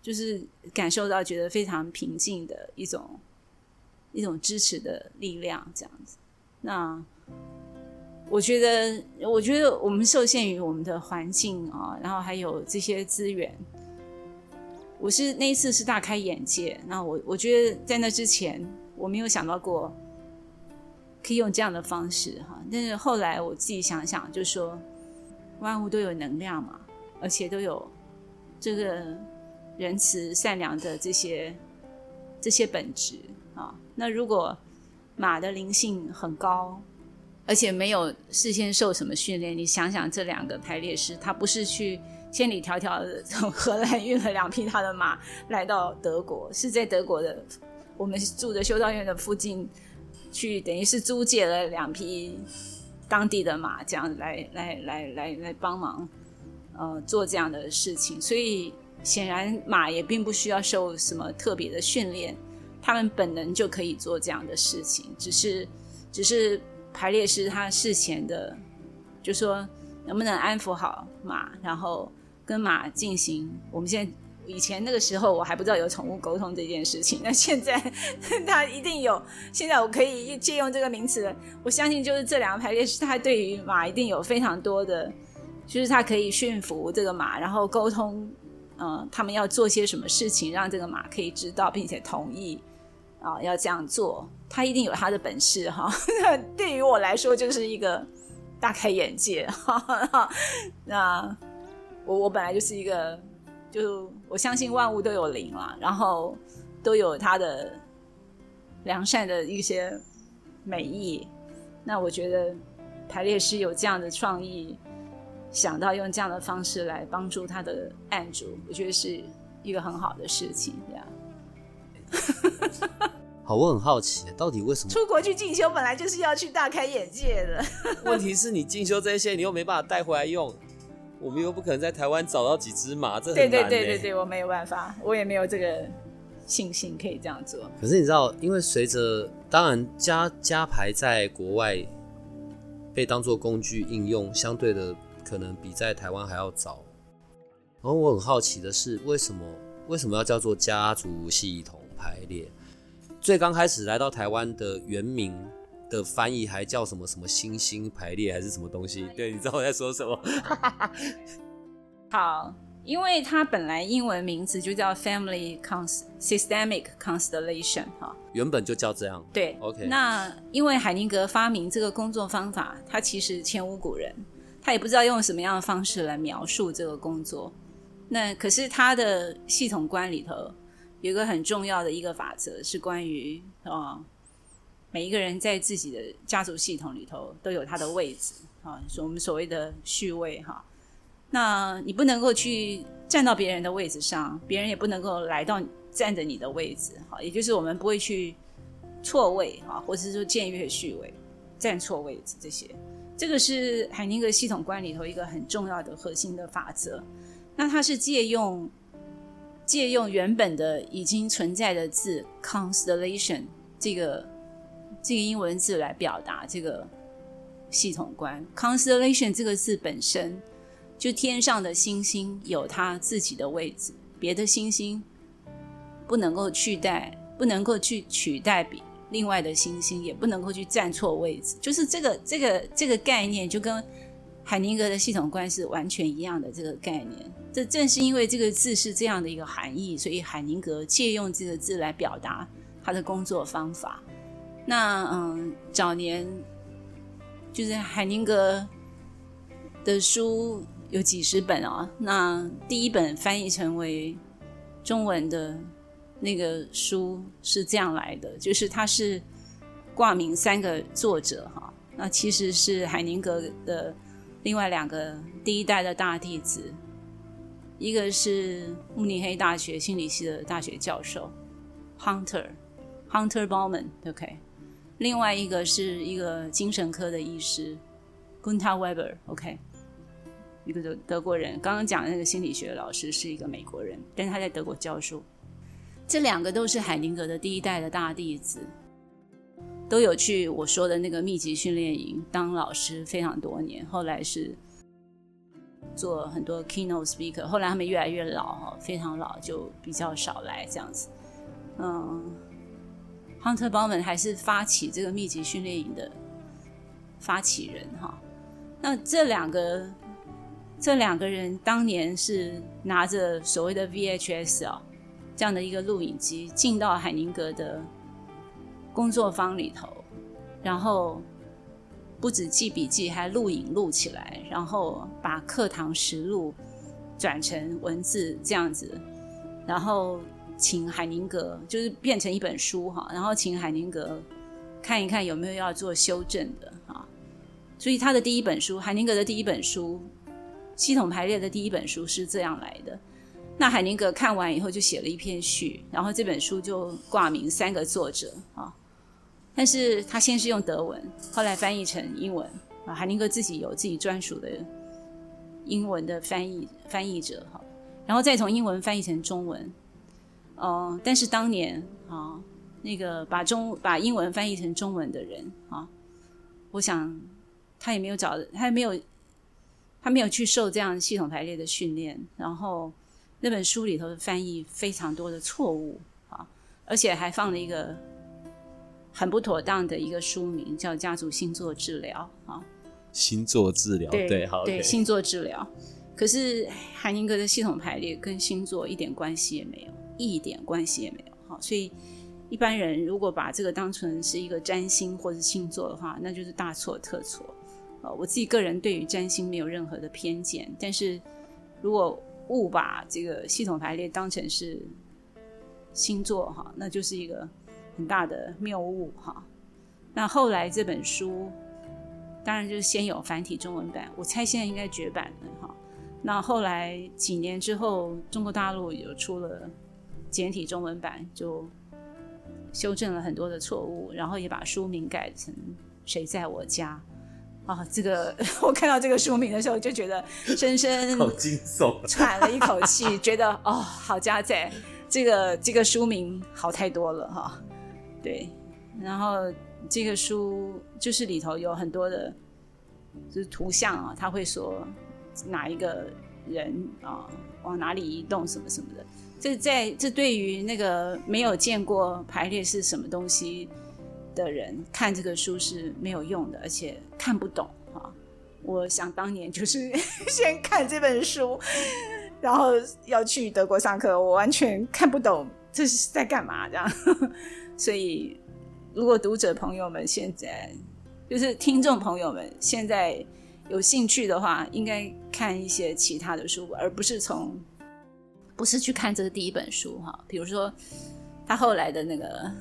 就是感受到觉得非常平静的一种一种支持的力量，这样子。那我觉得，我觉得我们受限于我们的环境啊，然后还有这些资源，我是那一次是大开眼界。那我我觉得在那之前，我没有想到过。可以用这样的方式哈，但是后来我自己想想，就说万物都有能量嘛，而且都有这个仁慈善良的这些这些本质啊。那如果马的灵性很高，而且没有事先受什么训练，你想想这两个排列师，他不是去千里迢迢的从荷兰运了两匹他的马来到德国，是在德国的我们住的修道院的附近。去等于是租借了两匹当地的马，这样来来来来来帮忙，呃，做这样的事情。所以显然马也并不需要受什么特别的训练，他们本能就可以做这样的事情。只是只是排列师他事前的就说能不能安抚好马，然后跟马进行我们现在。以前那个时候我还不知道有宠物沟通这件事情，那现在 [laughs] 他一定有。现在我可以借用这个名词，我相信就是这两个排列是他对于马一定有非常多的，就是他可以驯服这个马，然后沟通，嗯，他们要做些什么事情，让这个马可以知道并且同意啊，要这样做，他一定有他的本事哈。[laughs] 对于我来说就是一个大开眼界哈。[laughs] 那我我本来就是一个。就我相信万物都有灵了，然后都有它的良善的一些美意。那我觉得排列师有这样的创意，想到用这样的方式来帮助他的案主，我觉得是一个很好的事情。这样。[laughs] 好，我很好奇，到底为什么出国去进修本来就是要去大开眼界的？[laughs] 问题是你进修这些，你又没办法带回来用。我们又不可能在台湾找到几只马，这很难。对对对对对，我没有办法，我也没有这个信心可以这样做。可是你知道，因为随着当然加加牌在国外被当做工具应用，相对的可能比在台湾还要早。然后我很好奇的是，为什么为什么要叫做家族系统排列？最刚开始来到台湾的原名的翻译还叫什么什么星星排列还是什么东西？对，你知道我在说什么？[laughs] 好，因为它本来英文名字就叫 Family Const Systemic Constellation 哈，原本就叫这样。对，OK。那因为海宁格发明这个工作方法，他其实前无古人，他也不知道用什么样的方式来描述这个工作。那可是他的系统观里头。有一个很重要的一个法则是关于啊，每一个人在自己的家族系统里头都有他的位置啊，我们所谓的序位哈。那你不能够去站到别人的位置上，别人也不能够来到站着你的位置哈。也就是我们不会去错位哈，或者是说僭越序位、站错位置这些。这个是海宁格系统观里头一个很重要的核心的法则。那它是借用。借用原本的已经存在的字 constellation 这个这个英文字来表达这个系统观。constellation 这个字本身就天上的星星有它自己的位置，别的星星不能够取代，不能够去取代比另外的星星，也不能够去站错位置。就是这个这个这个概念，就跟海宁格的系统观是完全一样的这个概念。这正是因为这个字是这样的一个含义，所以海宁格借用这个字来表达他的工作方法。那嗯，早年就是海宁格的书有几十本啊。那第一本翻译成为中文的那个书是这样来的，就是他是挂名三个作者哈。那其实是海宁格的另外两个第一代的大弟子。一个是慕尼黑大学心理系的大学教授，Hunter Hunter Bauman，OK。另外一个是一个精神科的医师 Gunta Weber，OK。一个德德国人，刚刚讲的那个心理学老师是一个美国人，但是他在德国教书。这两个都是海宁格的第一代的大弟子，都有去我说的那个密集训练营当老师非常多年，后来是。做很多 keynote speaker，后来他们越来越老哈，非常老，就比较少来这样子。嗯，Hunter Bauman 还是发起这个密集训练营的发起人哈。那这两个这两个人当年是拿着所谓的 VHS 啊这样的一个录影机进到海宁格的工作坊里头，然后。不止记笔记，还录影录起来，然后把课堂实录转成文字这样子，然后请海宁格就是变成一本书哈，然后请海宁格看一看有没有要做修正的啊。所以他的第一本书，海宁格的第一本书，系统排列的第一本书是这样来的。那海宁格看完以后就写了一篇序，然后这本书就挂名三个作者啊。但是他先是用德文，后来翻译成英文啊。海宁格自己有自己专属的英文的翻译翻译者哈，然后再从英文翻译成中文。哦，但是当年啊，那个把中把英文翻译成中文的人啊，我想他也没有找，他也没有他没有去受这样系统排列的训练，然后那本书里头的翻译非常多的错误啊，而且还放了一个。很不妥当的一个书名叫《家族星座治疗》啊，星座治疗对好对星座治疗，可是海宁格的系统排列跟星座一点关系也没有，一点关系也没有哈，所以一般人如果把这个当成是一个占星或者星座的话，那就是大错特错呃！我自己个人对于占星没有任何的偏见，但是如果误把这个系统排列当成是星座哈，那就是一个。很大的谬误哈，那后来这本书当然就是先有繁体中文版，我猜现在应该绝版了哈。那后来几年之后，中国大陆有出了简体中文版，就修正了很多的错误，然后也把书名改成《谁在我家》啊。这个 [laughs] 我看到这个书名的时候，就觉得深深好惊悚，喘了一口气，觉得哦，好家在，这个这个书名好太多了哈。对，然后这个书就是里头有很多的，就是图像啊，他会说哪一个人啊往哪里移动什么什么的。这在这对于那个没有见过排列是什么东西的人看这个书是没有用的，而且看不懂啊。我想当年就是 [laughs] 先看这本书，然后要去德国上课，我完全看不懂这是在干嘛这样。所以，如果读者朋友们现在就是听众朋友们现在有兴趣的话，应该看一些其他的书，而不是从。不是去看这个第一本书哈，比如说他后来的那个《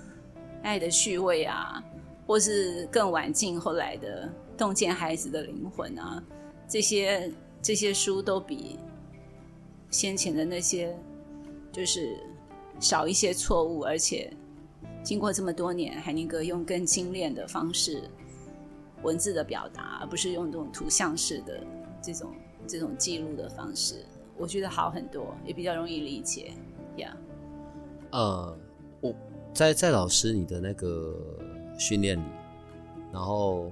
爱的序位》啊，或是更晚近后来的《洞见孩子的灵魂》啊，这些这些书都比先前的那些就是少一些错误，而且经过这么多年，海宁哥用更精炼的方式文字的表达，而不是用这种图像式的这种这种记录的方式。我觉得好很多，也比较容易理解，呀。呃，我在在老师你的那个训练里，然后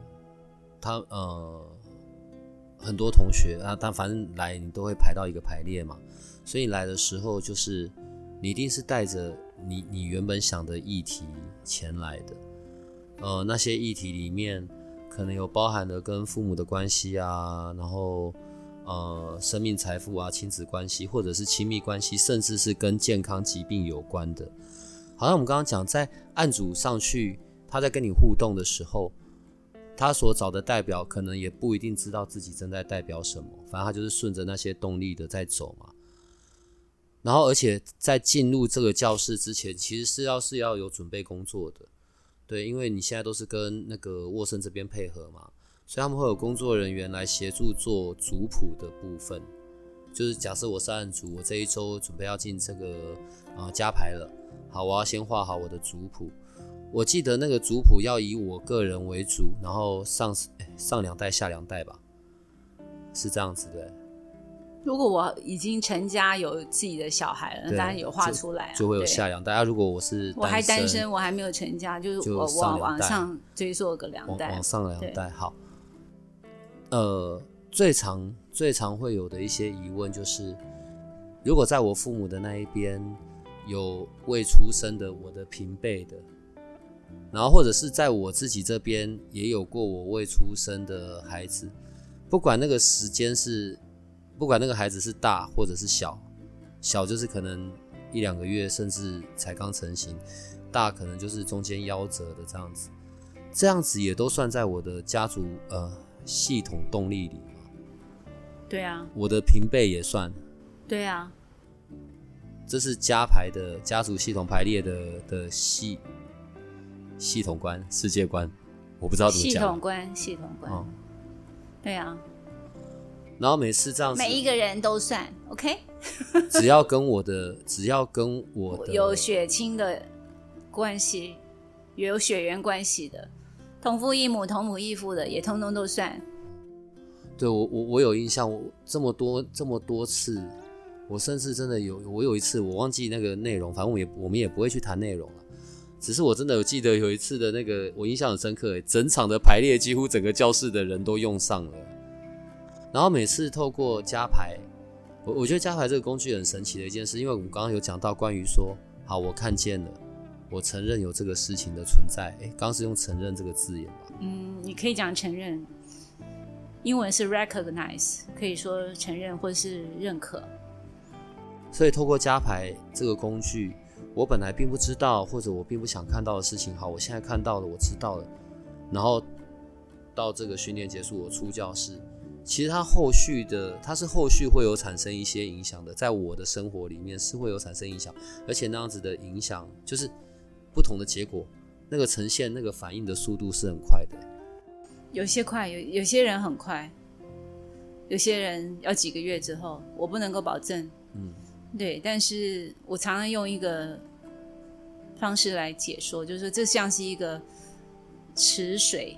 他呃很多同学啊，他反正来你都会排到一个排列嘛，所以来的时候就是你一定是带着你你原本想的议题前来的，呃，那些议题里面可能有包含的跟父母的关系啊，然后。呃，生命、财富啊，亲子关系，或者是亲密关系，甚至是跟健康、疾病有关的。好像我们刚刚讲，在案主上去，他在跟你互动的时候，他所找的代表可能也不一定知道自己正在代表什么，反正他就是顺着那些动力的在走嘛。然后，而且在进入这个教室之前，其实是要是要有准备工作的，对，因为你现在都是跟那个沃森这边配合嘛。所以他们会有工作人员来协助做族谱的部分，就是假设我是案主，我这一周准备要进这个啊加牌了，好，我要先画好我的族谱。我记得那个族谱要以我个人为主，然后上上两代下两代吧，是这样子的。如果我已经成家有自己的小孩了，当然有画出来，就会有下两代。啊，如果我是我还单身，我还没有成家，就是我往往上追溯个两代，往上两代好。呃，最常最常会有的一些疑问就是，如果在我父母的那一边有未出生的我的平辈的，然后或者是在我自己这边也有过我未出生的孩子，不管那个时间是，不管那个孩子是大或者是小，小就是可能一两个月甚至才刚成型，大可能就是中间夭折的这样子，这样子也都算在我的家族呃。系统动力里吗？对啊，我的平辈也算。对啊，这是家排的家族系统排列的的系系统观世界观，我不知道怎么讲。系统观系统观，对啊。然后每次这样，每一个人都算 OK。[laughs] 只要跟我的，只要跟我的有血亲的关系，有血缘关系的。同父异母、同母异父的也通通都算。对我，我我有印象，我这么多这么多次，我甚至真的有，我有一次我忘记那个内容，反正我也我们也不会去谈内容了。只是我真的有记得有一次的那个，我印象很深刻，整场的排列几乎整个教室的人都用上了。然后每次透过加牌，我我觉得加牌这个工具很神奇的一件事，因为我们刚刚有讲到关于说，好，我看见了。我承认有这个事情的存在。哎，刚是用“承认”这个字眼吧？嗯，你可以讲承认。英文是 recognize，可以说承认或是认可。所以，透过加牌这个工具，我本来并不知道，或者我并不想看到的事情，好，我现在看到了，我知道了。然后到这个训练结束，我出教室，其实它后续的，它是后续会有产生一些影响的，在我的生活里面是会有产生影响，而且那样子的影响就是。不同的结果，那个呈现、那个反应的速度是很快的。有些快，有有些人很快，有些人要几个月之后，我不能够保证。嗯，对，但是我常常用一个方式来解说，就是说这像是一个池水，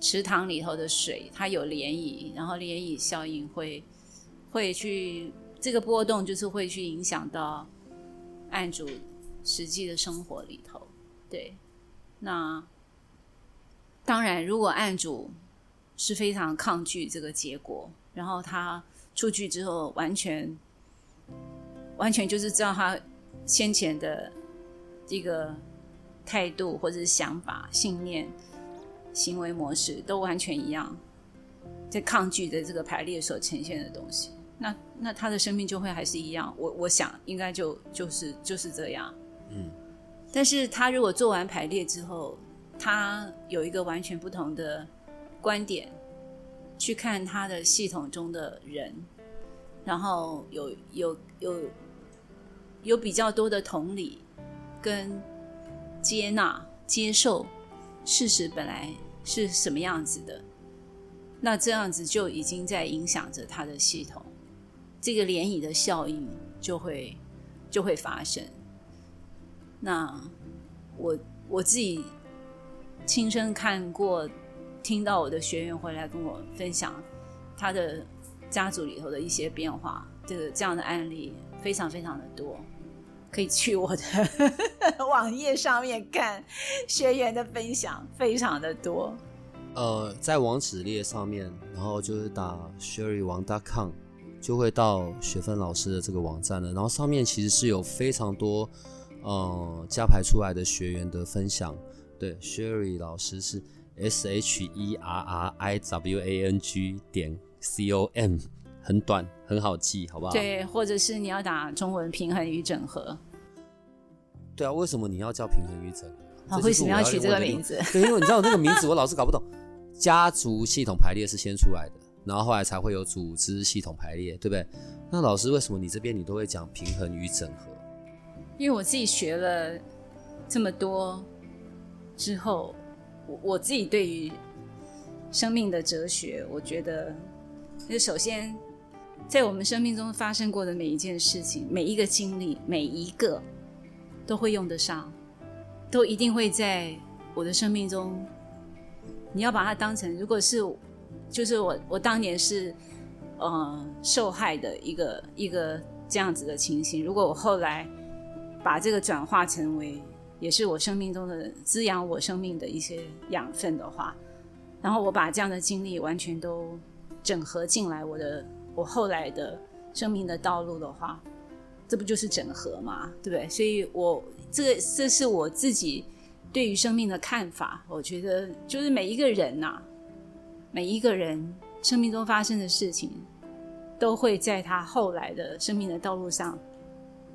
池塘里头的水，它有涟漪，然后涟漪效应会会去这个波动，就是会去影响到案主。实际的生活里头，对，那当然，如果案主是非常抗拒这个结果，然后他出去之后，完全完全就是知道他先前的这个态度或者是想法、信念、行为模式都完全一样，在抗拒的这个排列所呈现的东西。那那他的生命就会还是一样。我我想应该就就是就是这样。嗯，但是他如果做完排列之后，他有一个完全不同的观点去看他的系统中的人，然后有有有有比较多的同理跟接纳、接受事实本来是什么样子的，那这样子就已经在影响着他的系统，这个涟漪的效应就会就会发生。那我我自己。亲身看过，听到我的学员回来跟我分享他的家族里头的一些变化，这个这样的案例非常非常的多，可以去我的 [laughs] 网页上面看学员的分享，非常的多。呃，在网址列上面，然后就是打 sherry 王 .com，就会到雪芬老师的这个网站了。然后上面其实是有非常多呃加排出来的学员的分享。对，Sherry 老师是 S H E R R I W A N G 点 C O M，很短，很好记，好不好？对，或者是你要打中文平衡与整合。对啊，为什么你要叫平衡与整合？啊，为什么要取这个名字？[laughs] 对，因为你知道那个名字我老是搞不懂。家族系统排列是先出来的，然后后来才会有组织系统排列，对不对？那老师为什么你这边你都会讲平衡与整合？因为我自己学了这么多。之后，我我自己对于生命的哲学，我觉得，就首先，在我们生命中发生过的每一件事情、每一个经历、每一个，都会用得上，都一定会在我的生命中。你要把它当成，如果是，就是我我当年是，呃，受害的一个一个这样子的情形，如果我后来把这个转化成为。也是我生命中的滋养，我生命的一些养分的话，然后我把这样的经历完全都整合进来，我的我后来的生命的道路的话，这不就是整合吗？对不对？所以，我这这是我自己对于生命的看法。我觉得，就是每一个人呐，每一个人生命中发生的事情，都会在他后来的生命的道路上，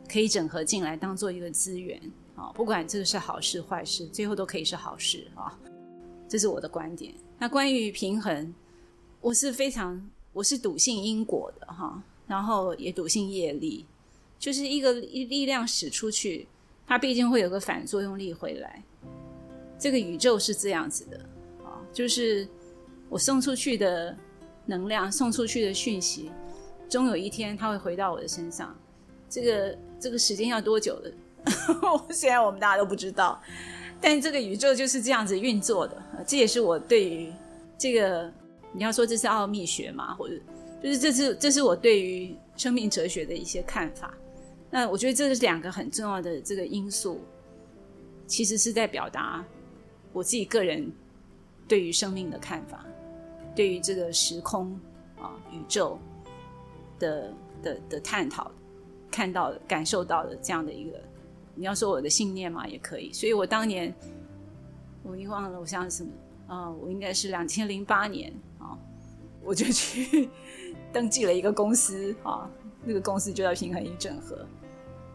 可以整合进来，当做一个资源。啊，不管这个是好事坏事，最后都可以是好事啊，这是我的观点。那关于平衡，我是非常我是笃信因果的哈，然后也笃信业力，就是一个力量使出去，它毕竟会有个反作用力回来。这个宇宙是这样子的啊，就是我送出去的能量，送出去的讯息，终有一天它会回到我的身上。这个这个时间要多久的？[laughs] 虽然我们大家都不知道，但这个宇宙就是这样子运作的。这也是我对于这个你要说这是奥秘学嘛，或者就是这是这是我对于生命哲学的一些看法。那我觉得这是两个很重要的这个因素，其实是在表达我自己个人对于生命的看法，对于这个时空啊宇宙的的的探讨，看到的感受到的这样的一个。你要说我的信念嘛，也可以。所以我当年，我已经忘了，我想什么啊？我应该是两千零八年啊，我就去 [laughs] 登记了一个公司啊，那个公司就叫平衡与整合，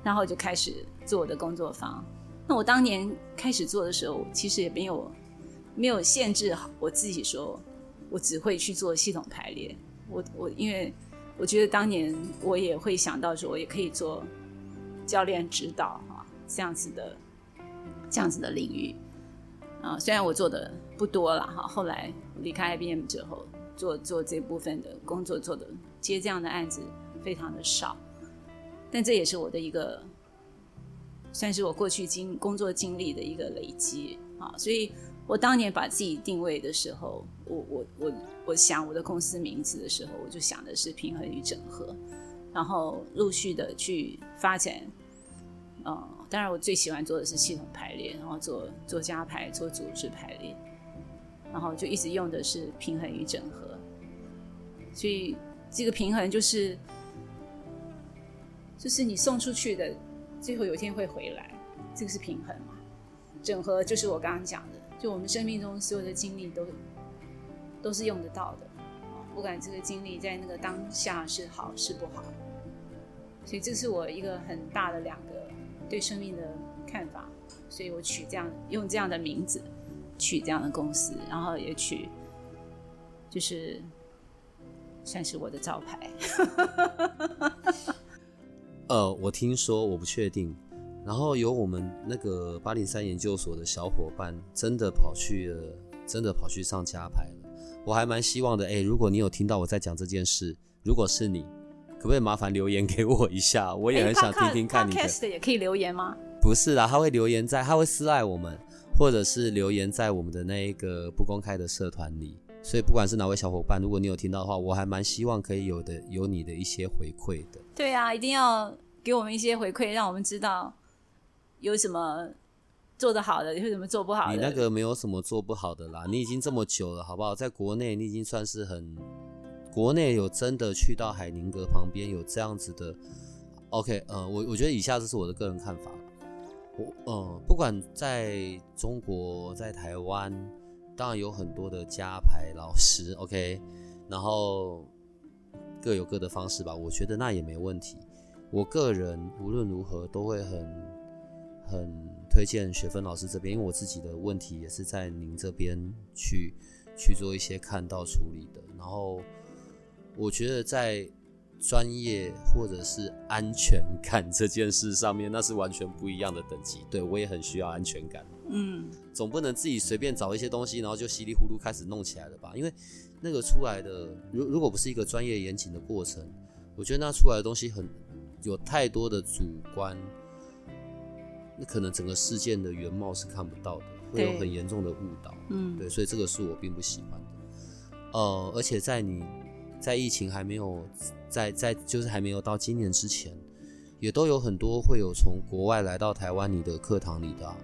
然后就开始做我的工作坊。那我当年开始做的时候，其实也没有没有限制我自己，说我只会去做系统排列。我我因为我觉得当年我也会想到说，我也可以做教练指导啊。这样子的，这样子的领域啊，虽然我做的不多了哈，后来离开 IBM 之后，做做这部分的工作做的接这样的案子非常的少，但这也是我的一个，算是我过去经工作经历的一个累积啊，所以我当年把自己定位的时候，我我我我想我的公司名字的时候，我就想的是平衡与整合，然后陆续的去发展，嗯。当然，我最喜欢做的是系统排列，然后做做加排、做组织排列，然后就一直用的是平衡与整合。所以，这个平衡就是就是你送出去的，最后有一天会回来，这个是平衡嘛？整合就是我刚刚讲的，就我们生命中所有的经历都都是用得到的，不管这个经历在那个当下是好是不好，所以这是我一个很大的两个对生命的看法，所以我取这样用这样的名字，取这样的公司，然后也去就是算是我的招牌。[laughs] 呃，我听说，我不确定。然后有我们那个八零三研究所的小伙伴，真的跑去了，真的跑去上加牌了。我还蛮希望的，哎，如果你有听到我在讲这件事，如果是你，可不可以麻烦留言给我一下？我也很想听听看你的。也可以留言吗？不是啦，他会留言在，他会私赖我们，或者是留言在我们的那一个不公开的社团里。所以不管是哪位小伙伴，如果你有听到的话，我还蛮希望可以有的有你的一些回馈的。对啊，一定要给我们一些回馈，让我们知道。有什么做得好的，有什么做不好的？你那个没有什么做不好的啦，你已经这么久了，好不好？在国内，你已经算是很国内有真的去到海宁阁旁边有这样子的。OK，呃，我我觉得以下这是我的个人看法。我嗯，不管在中国，在台湾，当然有很多的家牌老师，[laughs] OK，然后各有各的方式吧。我觉得那也没问题。我个人无论如何都会很。很推荐学芬老师这边，因为我自己的问题也是在您这边去去做一些看到处理的。然后我觉得在专业或者是安全感这件事上面，那是完全不一样的等级。对我也很需要安全感。嗯，总不能自己随便找一些东西，然后就稀里糊涂开始弄起来了吧？因为那个出来的，如如果不是一个专业严谨的过程，我觉得那出来的东西很有太多的主观。那可能整个事件的原貌是看不到的，会有很严重的误导。嗯，对，所以这个是我并不喜欢的。呃，而且在你在疫情还没有在在就是还没有到今年之前，也都有很多会有从国外来到台湾你的课堂里的。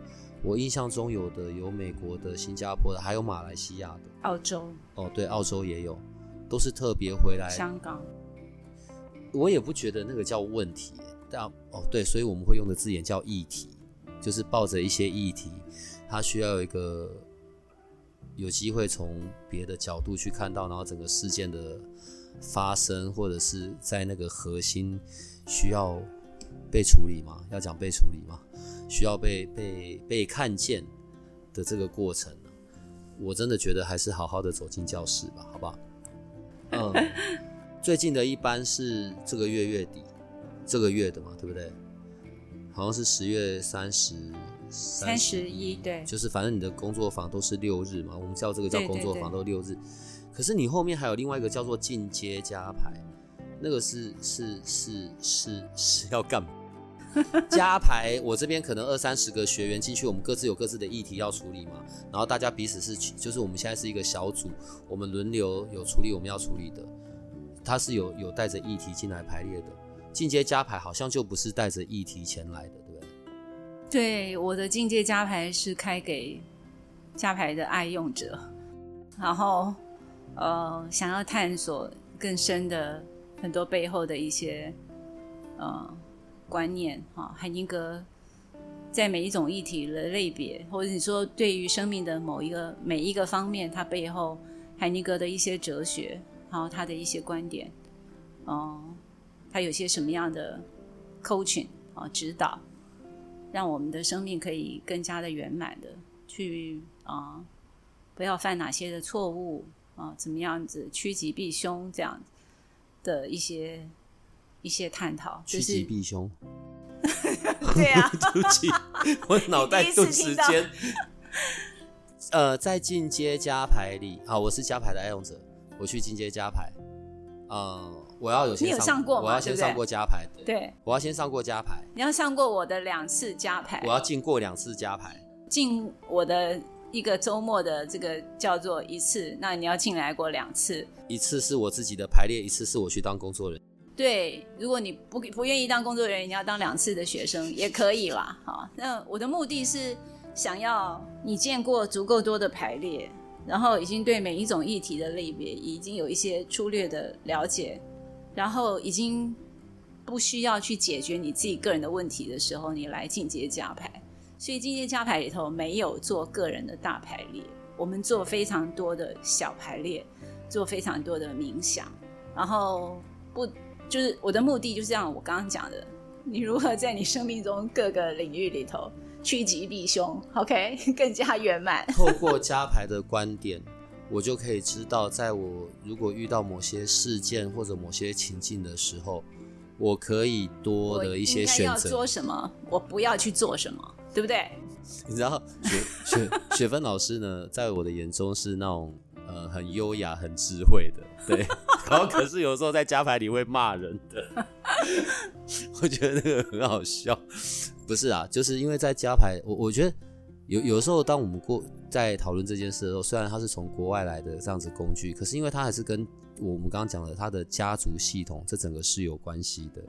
我印象中有的有美国的、新加坡的，还有马来西亚的、澳洲。哦，对，澳洲也有，都是特别回来。香港，我也不觉得那个叫问题。但哦，对，所以我们会用的字眼叫议题。就是抱着一些议题，它需要有一个有机会从别的角度去看到，然后整个事件的发生，或者是在那个核心需要被处理吗？要讲被处理吗？需要被被被看见的这个过程呢？我真的觉得还是好好的走进教室吧，好不好？嗯，[laughs] 最近的一班是这个月月底，这个月的嘛，对不对？好像是十月三十，三十一，对，就是反正你的工作坊都是六日嘛，我们叫这个叫工作坊都六日。可是你后面还有另外一个叫做进阶加牌，那个是是是是是要干嘛？[laughs] 加牌，我这边可能二三十个学员进去，我们各自有各自的议题要处理嘛，然后大家彼此是，就是我们现在是一个小组，我们轮流有处理我们要处理的，他是有有带着议题进来排列的。进阶加牌好像就不是带着议题前来的，对不对？对，我的进阶加牌是开给加牌的爱用者，然后呃，想要探索更深的很多背后的一些呃观念哈。海宁格在每一种议题的类别，或者你说对于生命的某一个每一个方面，它背后海宁格的一些哲学，然后他的一些观点，哦。他有些什么样的 coaching 啊指导，让我们的生命可以更加的圆满的去啊，不要犯哪些的错误啊，怎么样子趋吉避凶这样的一些一些探讨，趋吉避凶。[laughs] 对啊，[laughs] 对不起，我脑袋顿时间。呃，在进阶加牌里啊，我是加牌的爱用者，我去进阶加牌，嗯。我要有先上过，我要先上过加牌的。对，我要先上过加牌。你要上过我的两次加牌。我要进过两次加牌。进我的一个周末的这个叫做一次，那你要进来过两次。一次是我自己的排列，一次是我去当工作人员。对，如果你不不愿意当工作人员，你要当两次的学生也可以啦。好，那我的目的是想要你见过足够多的排列，然后已经对每一种议题的类别已经有一些粗略的了解。然后已经不需要去解决你自己个人的问题的时候，你来进阶加牌。所以今天加牌里头没有做个人的大排列，我们做非常多的小排列，做非常多的冥想，然后不就是我的目的就是像我刚刚讲的，你如何在你生命中各个领域里头趋吉避凶，OK，更加圆满。[laughs] 透过加牌的观点，我就可以知道，在我如果遇到某些事件或者某些情境的时候，我可以多的一些选择。做什么？我不要去做什么。对不对？你知道雪雪雪芬老师呢，在我的眼中是那种呃很优雅、很智慧的，对。[laughs] 然后可是有时候在加牌里会骂人的，[laughs] 我觉得那个很好笑。不是啊，就是因为在加牌，我我觉得有有时候当我们过在讨论这件事的时候，虽然它是从国外来的这样子工具，可是因为它还是跟我们刚刚讲的他的家族系统，这整个是有关系的。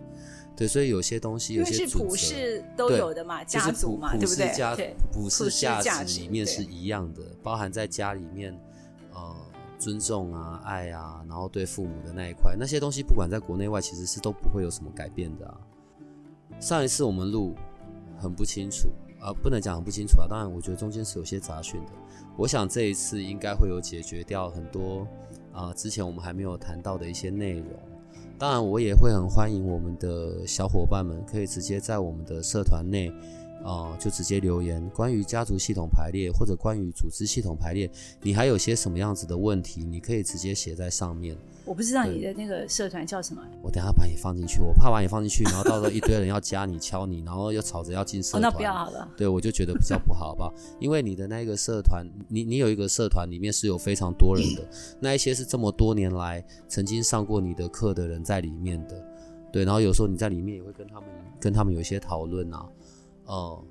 对，所以有些东西，有些普世都有的嘛，家族嘛，对不对？普世价值里面是一样的，包含在家里面，呃，尊重啊，爱啊，然后对父母的那一块，那些东西不管在国内外，其实是都不会有什么改变的啊。上一次我们录很不清楚啊，不能讲很不清楚啊，当然我觉得中间是有些杂讯的。我想这一次应该会有解决掉很多啊，之前我们还没有谈到的一些内容。当然，我也会很欢迎我们的小伙伴们，可以直接在我们的社团内，啊，就直接留言关于家族系统排列或者关于组织系统排列，你还有些什么样子的问题，你可以直接写在上面。我不知道你的那个社团叫什么，我等下把你放进去，我怕把你放进去，然后到时候一堆人要加你、敲你，然后又吵着要进社团，那不要好了。对，我就觉得比较不好，好不好？因为你的那个社团，你你有一个社团里面是有非常多人的，那一些是这么多年来曾经上过你的课的人在里面的，对，然后有时候你在里面也会跟他们跟他们有一些讨论啊，哦，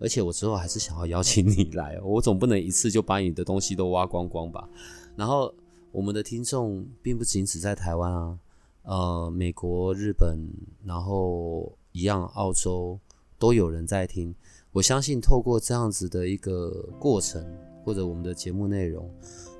而且我之后还是想要邀请你来，[laughs] 我总不能一次就把你的东西都挖光光吧，然后。我们的听众并不仅止在台湾啊，呃，美国、日本，然后一样，澳洲都有人在听。我相信透过这样子的一个过程，或者我们的节目内容，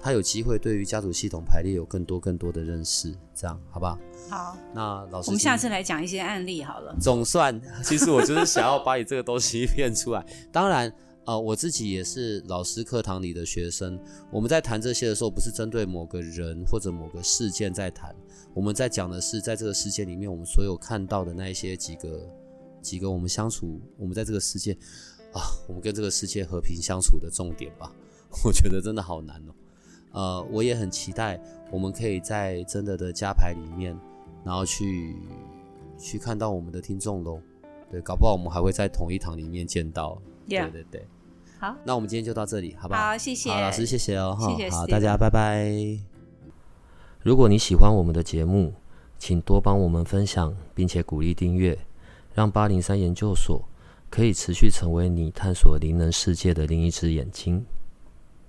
他有机会对于家族系统排列有更多更多的认识，这样好不好？好。那老师，我们下次来讲一些案例好了。总算，其实我就是想要把你这个东西变出来。当然。[laughs] 呃，我自己也是老师课堂里的学生。我们在谈这些的时候，不是针对某个人或者某个事件在谈，我们在讲的是在这个世界里面，我们所有看到的那一些几个几个我们相处，我们在这个世界啊，我们跟这个世界和平相处的重点吧。[laughs] 我觉得真的好难哦。呃，我也很期待我们可以在真的的加牌里面，然后去去看到我们的听众喽。对，搞不好我们还会在同一堂里面见到。对对对，好，那我们今天就到这里，好不好？好，谢谢，好老师，谢谢哦，谢谢，好，大家拜拜。如果你喜欢我们的节目，请多帮我们分享，并且鼓励订阅，让八零三研究所可以持续成为你探索灵能世界的另一只眼睛。